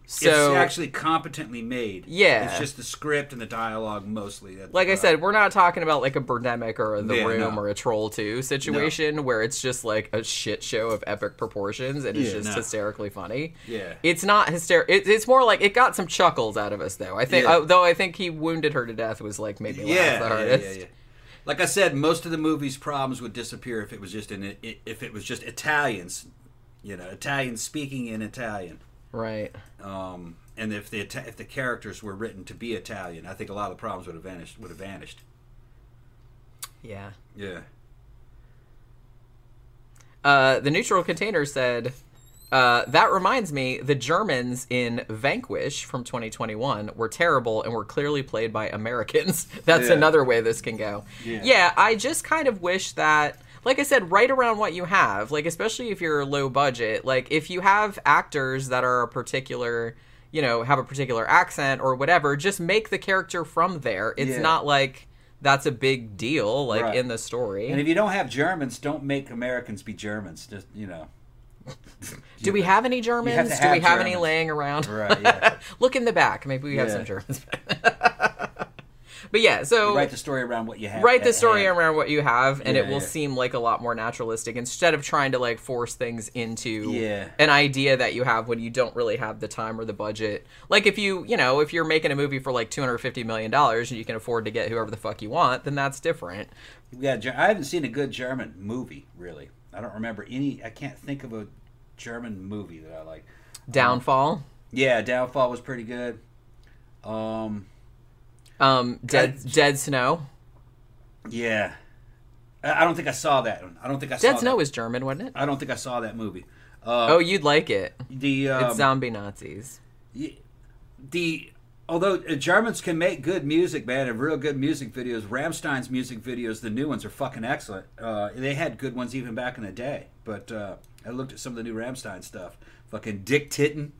Speaker 1: So
Speaker 2: it's actually competently made.
Speaker 1: Yeah.
Speaker 2: It's just the script and the dialogue mostly.
Speaker 1: Like I said, we're not talking about like a Birdemic or a The
Speaker 2: Yeah,
Speaker 1: Room
Speaker 2: no.
Speaker 1: or a Troll Two situation where it's just like a shit show of epic proportions and it's
Speaker 2: Yeah,
Speaker 1: just
Speaker 2: no.
Speaker 1: hysterically funny.
Speaker 2: Yeah.
Speaker 1: it's not hyster. It, it's more like it got some chuckles out of us though. I think,
Speaker 2: Yeah.
Speaker 1: uh, though, I think he wounded her to death was like made me laugh
Speaker 2: yeah,
Speaker 1: the hardest.
Speaker 2: yeah, yeah. Like I said, most of the movie's problems would disappear if it was just in if it was just Italians, you know, Italians speaking in Italian.
Speaker 1: Right.
Speaker 2: Um, and if the if the characters were written to be Italian, I think a lot of the problems would have vanished. Would have vanished.
Speaker 1: Yeah.
Speaker 2: Yeah.
Speaker 1: Uh, the neutral container said, uh, "That reminds me, the Germans in Vanquish from 2021 were terrible and were clearly played by Americans. That's
Speaker 2: Yeah.
Speaker 1: another way this can go.
Speaker 2: Yeah. Yeah.
Speaker 1: I just kind of wish that." Like I said, right around what you have, like especially if you're low budget, like if you have actors that are a particular, you know, have a particular accent or whatever, just make the character from there. It's
Speaker 2: Yeah.
Speaker 1: not like that's a big deal, like
Speaker 2: Right.
Speaker 1: in the story.
Speaker 2: And if you don't have Germans, don't make Americans be Germans. Just you know.
Speaker 1: Do we have any Germans?
Speaker 2: to
Speaker 1: Do we
Speaker 2: have
Speaker 1: have any laying around?
Speaker 2: Right, yeah.
Speaker 1: Look in the back. Maybe we have some Germans. but yeah, so
Speaker 2: Write the story around what you have.
Speaker 1: write the story
Speaker 2: hand.
Speaker 1: around what you have, and it will
Speaker 2: yeah.
Speaker 1: seem like a lot more naturalistic instead of trying to like force things into
Speaker 2: Yeah.
Speaker 1: an idea that you have when you don't really have the time or the budget. Like if you, you know, if you're making a movie for like 250 million dollars and you can afford to get whoever the fuck you want, then that's different.
Speaker 2: Yeah, I haven't seen a good German movie really. I don't remember any. I can't think of a German movie that I like.
Speaker 1: Downfall,
Speaker 2: Yeah, Downfall was pretty good. Um,
Speaker 1: um, Dead
Speaker 2: I-
Speaker 1: Dead Snow.
Speaker 2: yeah, I I don't think I saw that. one. I don't think I saw
Speaker 1: Dead Snow
Speaker 2: that.
Speaker 1: is German, wasn't it?
Speaker 2: I don't think I saw that movie. Uh,
Speaker 1: Oh, you'd like it.
Speaker 2: the um,
Speaker 1: It's zombie Nazis.
Speaker 2: the although uh, Germans can make good music, man, and real good music videos. Rammstein's music videos, the new ones are fucking excellent. Uh, they had good ones even back in the day, but uh, I looked at some of the new Ramstein stuff. Fucking Dicke Titten,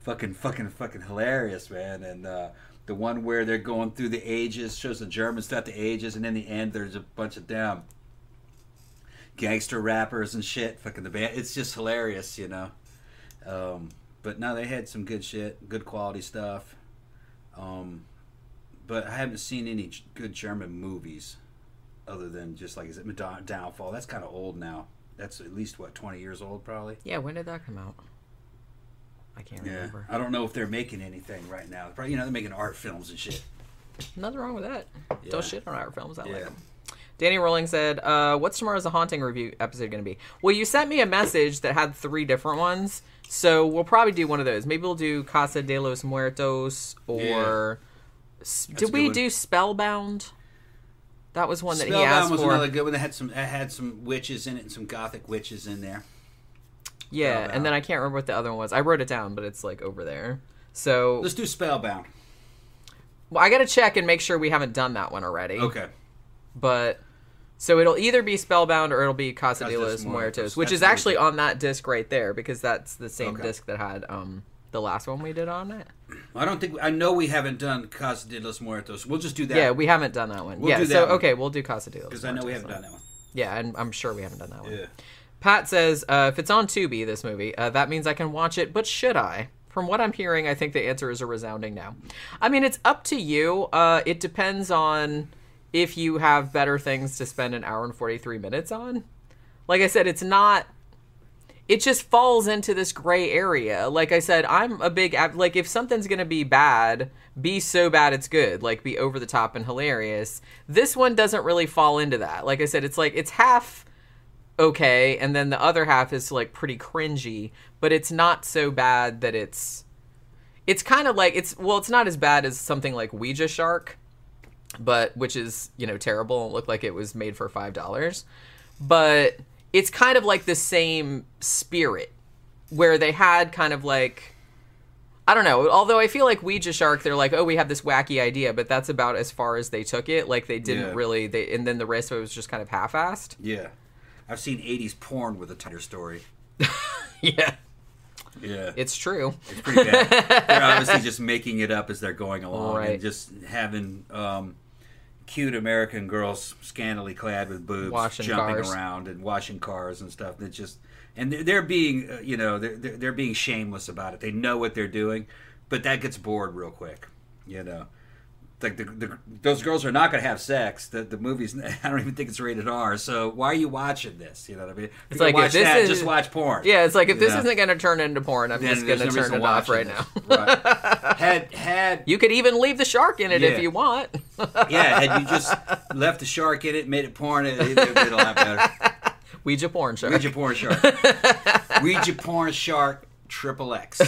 Speaker 2: fucking fucking fucking hilarious, man. And uh, the one where they're going through the ages shows the Germans throughout the ages, and in the end, there's a bunch of them gangster rappers and shit. Fucking the band, it's just hilarious, you know. Um, but no, they had some good shit, good quality stuff. Um, but I haven't seen any good German movies other than just like is it Madonna Downfall? That's kind of old now. That's at least what twenty years old, probably.
Speaker 1: Yeah, when did that come out? I can't
Speaker 2: Yeah,
Speaker 1: remember.
Speaker 2: I don't know if they're making anything right now. Probably, you know, they're making art films and shit.
Speaker 1: Nothing wrong with that.
Speaker 2: Yeah.
Speaker 1: Don't shit on our films. I like them. Danny Rolling said, uh, "What's tomorrow's The Haunting review episode going to be?" Well, you sent me a message that had three different ones, so we'll probably do one of those. Maybe we'll do Casa de los Muertos or
Speaker 2: a
Speaker 1: did we do Spellbound? That was one that he
Speaker 2: Spellbound
Speaker 1: asked
Speaker 2: was
Speaker 1: for.
Speaker 2: another good one. That had some, that had some witches in it and some gothic witches in there.
Speaker 1: Yeah,
Speaker 2: Spellbound.
Speaker 1: and then I can't remember what the other one was. I wrote it down, but it's like over there. So
Speaker 2: Let's do Spellbound.
Speaker 1: well, I got to check and make sure we haven't done that one already.
Speaker 2: Okay.
Speaker 1: but so it'll either be Spellbound or it'll be Casa de los Muertos,
Speaker 2: Muertos.
Speaker 1: which is actually on that disc right there because that's the same
Speaker 2: Okay.
Speaker 1: disc that had um the last one we did on it.
Speaker 2: I don't think I know we haven't done Casa de los Muertos. We'll just do that.
Speaker 1: Yeah, we haven't done that one.
Speaker 2: We'll
Speaker 1: yeah,
Speaker 2: do
Speaker 1: so
Speaker 2: one.
Speaker 1: okay, we'll do Casa de los
Speaker 2: because I know we haven't done that one.
Speaker 1: Yeah, and I'm sure we haven't done that one.
Speaker 2: Yeah.
Speaker 1: Pat says, uh, if it's on Tubi, this movie, uh, that means I can watch it, but should I? From what I'm hearing, I think the answer is a resounding no. I mean, it's up to you. Uh, it depends on if you have better things to spend an hour and 43 minutes on. Like I said, it's not. It just falls into this gray area. Like I said, I'm a big. Like, if something's going to be bad, be so bad it's good. Like, be over the top and hilarious. This one doesn't really fall into that. Like I said, it's like, it's half okay and then the other half is like pretty cringy but it's not so bad that it's it's kind of like it's well it's not as bad as something like ouija shark but which is you know terrible and looked like it was made for five dollars but it's kind of like the same spirit where they had kind of like I don't know. Although I feel like Ouija Shark, they're like, oh, we have this wacky idea, but that's about as far as they took it. Like they didn't
Speaker 2: Yeah.
Speaker 1: really. They and then the rest of it was just kind of half-assed.
Speaker 2: Yeah, I've seen '80s porn with a tighter story.
Speaker 1: Yeah,
Speaker 2: Yeah,
Speaker 1: it's true.
Speaker 2: It's pretty bad. they're obviously just making it up as they're going along
Speaker 1: Right.
Speaker 2: and just having um, cute American girls scantily clad with boobs
Speaker 1: Washing
Speaker 2: jumping
Speaker 1: cars.
Speaker 2: around and washing cars and stuff. That just and they're, being uh, you know they're they're being shameless about it. They know what they're doing, but that gets bored real quick. You know. Like the, the, those girls are not going to have sex. The, the movie's I don't even think it's rated R. So why are you watching this? You know what I mean? If
Speaker 1: It's like,
Speaker 2: watch
Speaker 1: this
Speaker 2: that,
Speaker 1: is-
Speaker 2: just watch porn.
Speaker 1: Yeah, it's like if this
Speaker 2: Yeah.
Speaker 1: isn't going to turn into porn, I'm
Speaker 2: Then
Speaker 1: just going to
Speaker 2: no
Speaker 1: turn it off right
Speaker 2: this.
Speaker 1: now.
Speaker 2: Right. Had had
Speaker 1: You could even leave the shark in it if you want.
Speaker 2: yeah, had you just left the shark in it, made it porn, it would have been a lot better.
Speaker 1: Ouija porn shark.
Speaker 2: Ouija porn shark. Ouija porn shark triple X.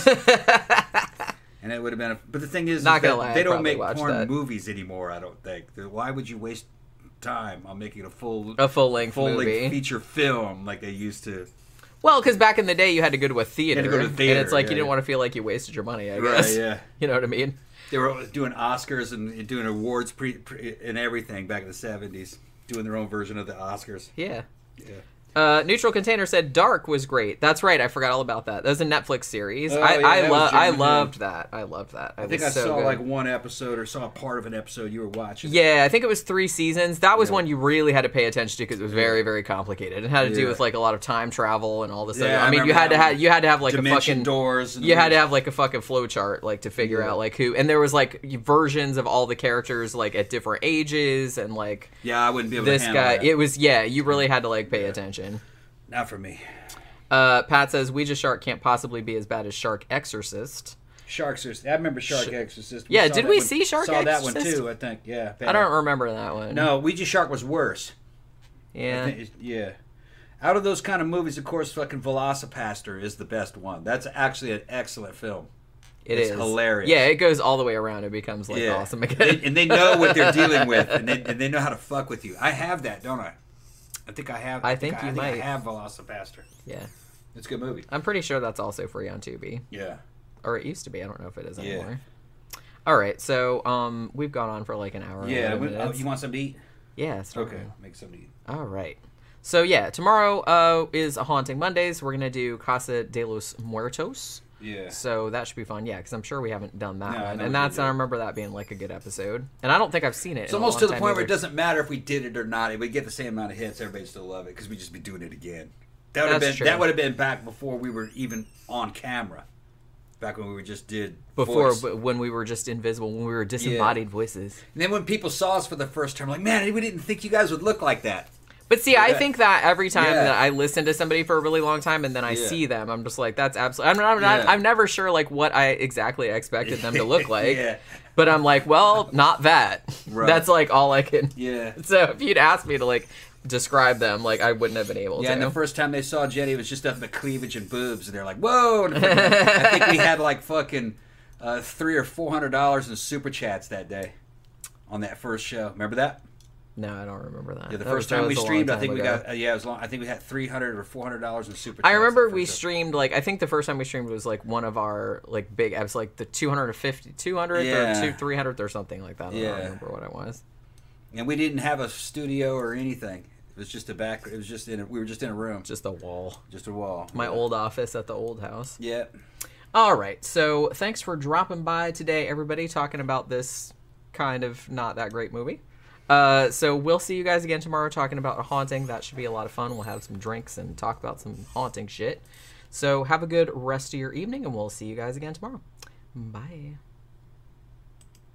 Speaker 2: And it would have been. A, but the thing is,
Speaker 1: Not
Speaker 2: is
Speaker 1: gonna lie,
Speaker 2: they don't make porn
Speaker 1: that.
Speaker 2: movies anymore. I don't think. Why would you waste time on making a full
Speaker 1: A full-length
Speaker 2: full length feature film like they used to?
Speaker 1: Well, because back in the day, you had to go to a theater,
Speaker 2: to go to
Speaker 1: and
Speaker 2: theater,
Speaker 1: it's like
Speaker 2: yeah,
Speaker 1: you didn't
Speaker 2: yeah.
Speaker 1: want to feel like you wasted your money. I
Speaker 2: Right,
Speaker 1: guess.
Speaker 2: yeah.
Speaker 1: You know what I mean?
Speaker 2: They were doing Oscars and doing awards pre, pre and everything back in the seventies, doing their own version of the Oscars.
Speaker 1: Yeah.
Speaker 2: Yeah.
Speaker 1: Uh, Neutral Container said Dark was great. That's right. I forgot all about that. That was a Netflix series.
Speaker 2: Oh,
Speaker 1: I
Speaker 2: yeah,
Speaker 1: I,
Speaker 2: that
Speaker 1: lo- I loved that. I loved that.
Speaker 2: I think I
Speaker 1: so
Speaker 2: saw
Speaker 1: good.
Speaker 2: like one episode or saw part of an episode you were watching.
Speaker 1: Yeah, I think it was three seasons. That was
Speaker 2: Yeah.
Speaker 1: one you really had to pay attention to because it was very, very complicated. It had to do with like a lot of time travel and all this.
Speaker 2: Yeah,
Speaker 1: other.
Speaker 2: I
Speaker 1: I mean, you had to have you had to have like a fucking
Speaker 2: doors. And
Speaker 1: you had to have like a fucking flow chart like to figure
Speaker 2: Yeah.
Speaker 1: out like who and there was like versions of all the characters like at different ages and like
Speaker 2: Yeah, I wouldn't be able
Speaker 1: this
Speaker 2: to handle
Speaker 1: guy
Speaker 2: that.
Speaker 1: it was yeah you really had to like pay attention
Speaker 2: Not for me.
Speaker 1: uh pat says ouija shark can't possibly be as bad as shark exorcist
Speaker 2: Sharks are. I remember Shark Exorcist.
Speaker 1: Yeah, did we
Speaker 2: one-
Speaker 1: see Shark
Speaker 2: Saw that one too. I think. Yeah.
Speaker 1: i don't remember that one
Speaker 2: No, Ouija Shark was worse.
Speaker 1: Yeah
Speaker 2: yeah. Out of those kind of movies, of course, fucking VelociPastor is the best one. That's actually an excellent film.
Speaker 1: it
Speaker 2: it's
Speaker 1: is
Speaker 2: hilarious.
Speaker 1: yeah it goes all the way around it becomes like
Speaker 2: yeah.
Speaker 1: awesome
Speaker 2: They- and they know what they're dealing with, and they, and they know how to fuck with you. I have that, don't I? I think I have.
Speaker 1: I think you
Speaker 2: I,
Speaker 1: might.
Speaker 2: I have VelociPastor.
Speaker 1: yeah
Speaker 2: It's a good movie.
Speaker 1: i'm pretty sure that's also free on tubi
Speaker 2: Yeah.
Speaker 1: or it used to be i don't know if it is
Speaker 2: Yeah.
Speaker 1: anymore all right so um we've gone on for like an hour
Speaker 2: Yeah. we- oh, you want something to eat?
Speaker 1: yeah
Speaker 2: Okay. Make something to eat.
Speaker 1: All right. So yeah, tomorrow uh, is a haunting Mondays. We're gonna do Casa de los Muertos.
Speaker 2: Yeah.
Speaker 1: So that should be fun. Yeah, because I'm sure we haven't done that
Speaker 2: No,
Speaker 1: one, and that's I remember that being like a good episode. And I don't think I've seen it.
Speaker 2: It's almost to the point where it doesn't matter if we did it or not. If we get the same amount of hits, everybody still love it because we'd just be doing it again. That would have been
Speaker 1: true.
Speaker 2: that would have been back before we were even on camera. Back when we were just did
Speaker 1: before
Speaker 2: voice.
Speaker 1: when we were just invisible, when we were disembodied voices.
Speaker 2: And then when people saw us for the first time, like, man, we didn't think you guys would look like that.
Speaker 1: But see, I think that every time
Speaker 2: Yeah.
Speaker 1: that I listen to somebody for a really long time and then I
Speaker 2: Yeah.
Speaker 1: see them, I'm just like, that's absolutely. I'm, not,
Speaker 2: Yeah.
Speaker 1: I'm never sure like what I exactly expected them to look like.
Speaker 2: yeah,
Speaker 1: But I'm like, well, not that.
Speaker 2: Right.
Speaker 1: That's like all I can.
Speaker 2: yeah.
Speaker 1: So if you'd asked me to like describe them, like I wouldn't have been able
Speaker 2: Yeah,
Speaker 1: to.
Speaker 2: and the first time they saw Jenny, it was just nothing the cleavage and boobs, and they're like, "Whoa!" And I think we had like fucking uh, three or four hundred dollars in super chats that day on that first show. Remember that?
Speaker 1: No, I don't remember that.
Speaker 2: Yeah, the
Speaker 1: That
Speaker 2: first
Speaker 1: was-
Speaker 2: time we
Speaker 1: was a long
Speaker 2: streamed, I
Speaker 1: time
Speaker 2: think we got uh, yeah, it was long. I think we had three hundred or four hundred dollars in super.
Speaker 1: I remember we streamed like I think the first time we streamed was like one of our like big apps, like the 250, 200th
Speaker 2: Yeah.
Speaker 1: or two, 300th or something like that. I
Speaker 2: Yeah.
Speaker 1: don't remember what it was.
Speaker 2: and we didn't have a studio or anything. It was just a back. It was just in. A, we were just in a room,
Speaker 1: Just a wall.
Speaker 2: just a wall.
Speaker 1: My
Speaker 2: yeah.
Speaker 1: old office at the old house.
Speaker 2: Yeah.
Speaker 1: All right. So thanks for dropping by today, everybody, talking about this kind of not that great movie. Uh, so we'll see you guys again tomorrow talking about a haunting. That should be a lot of fun. We'll have some drinks and talk about some haunting shit. So have a good rest of your evening, and we'll see you guys again tomorrow. Bye.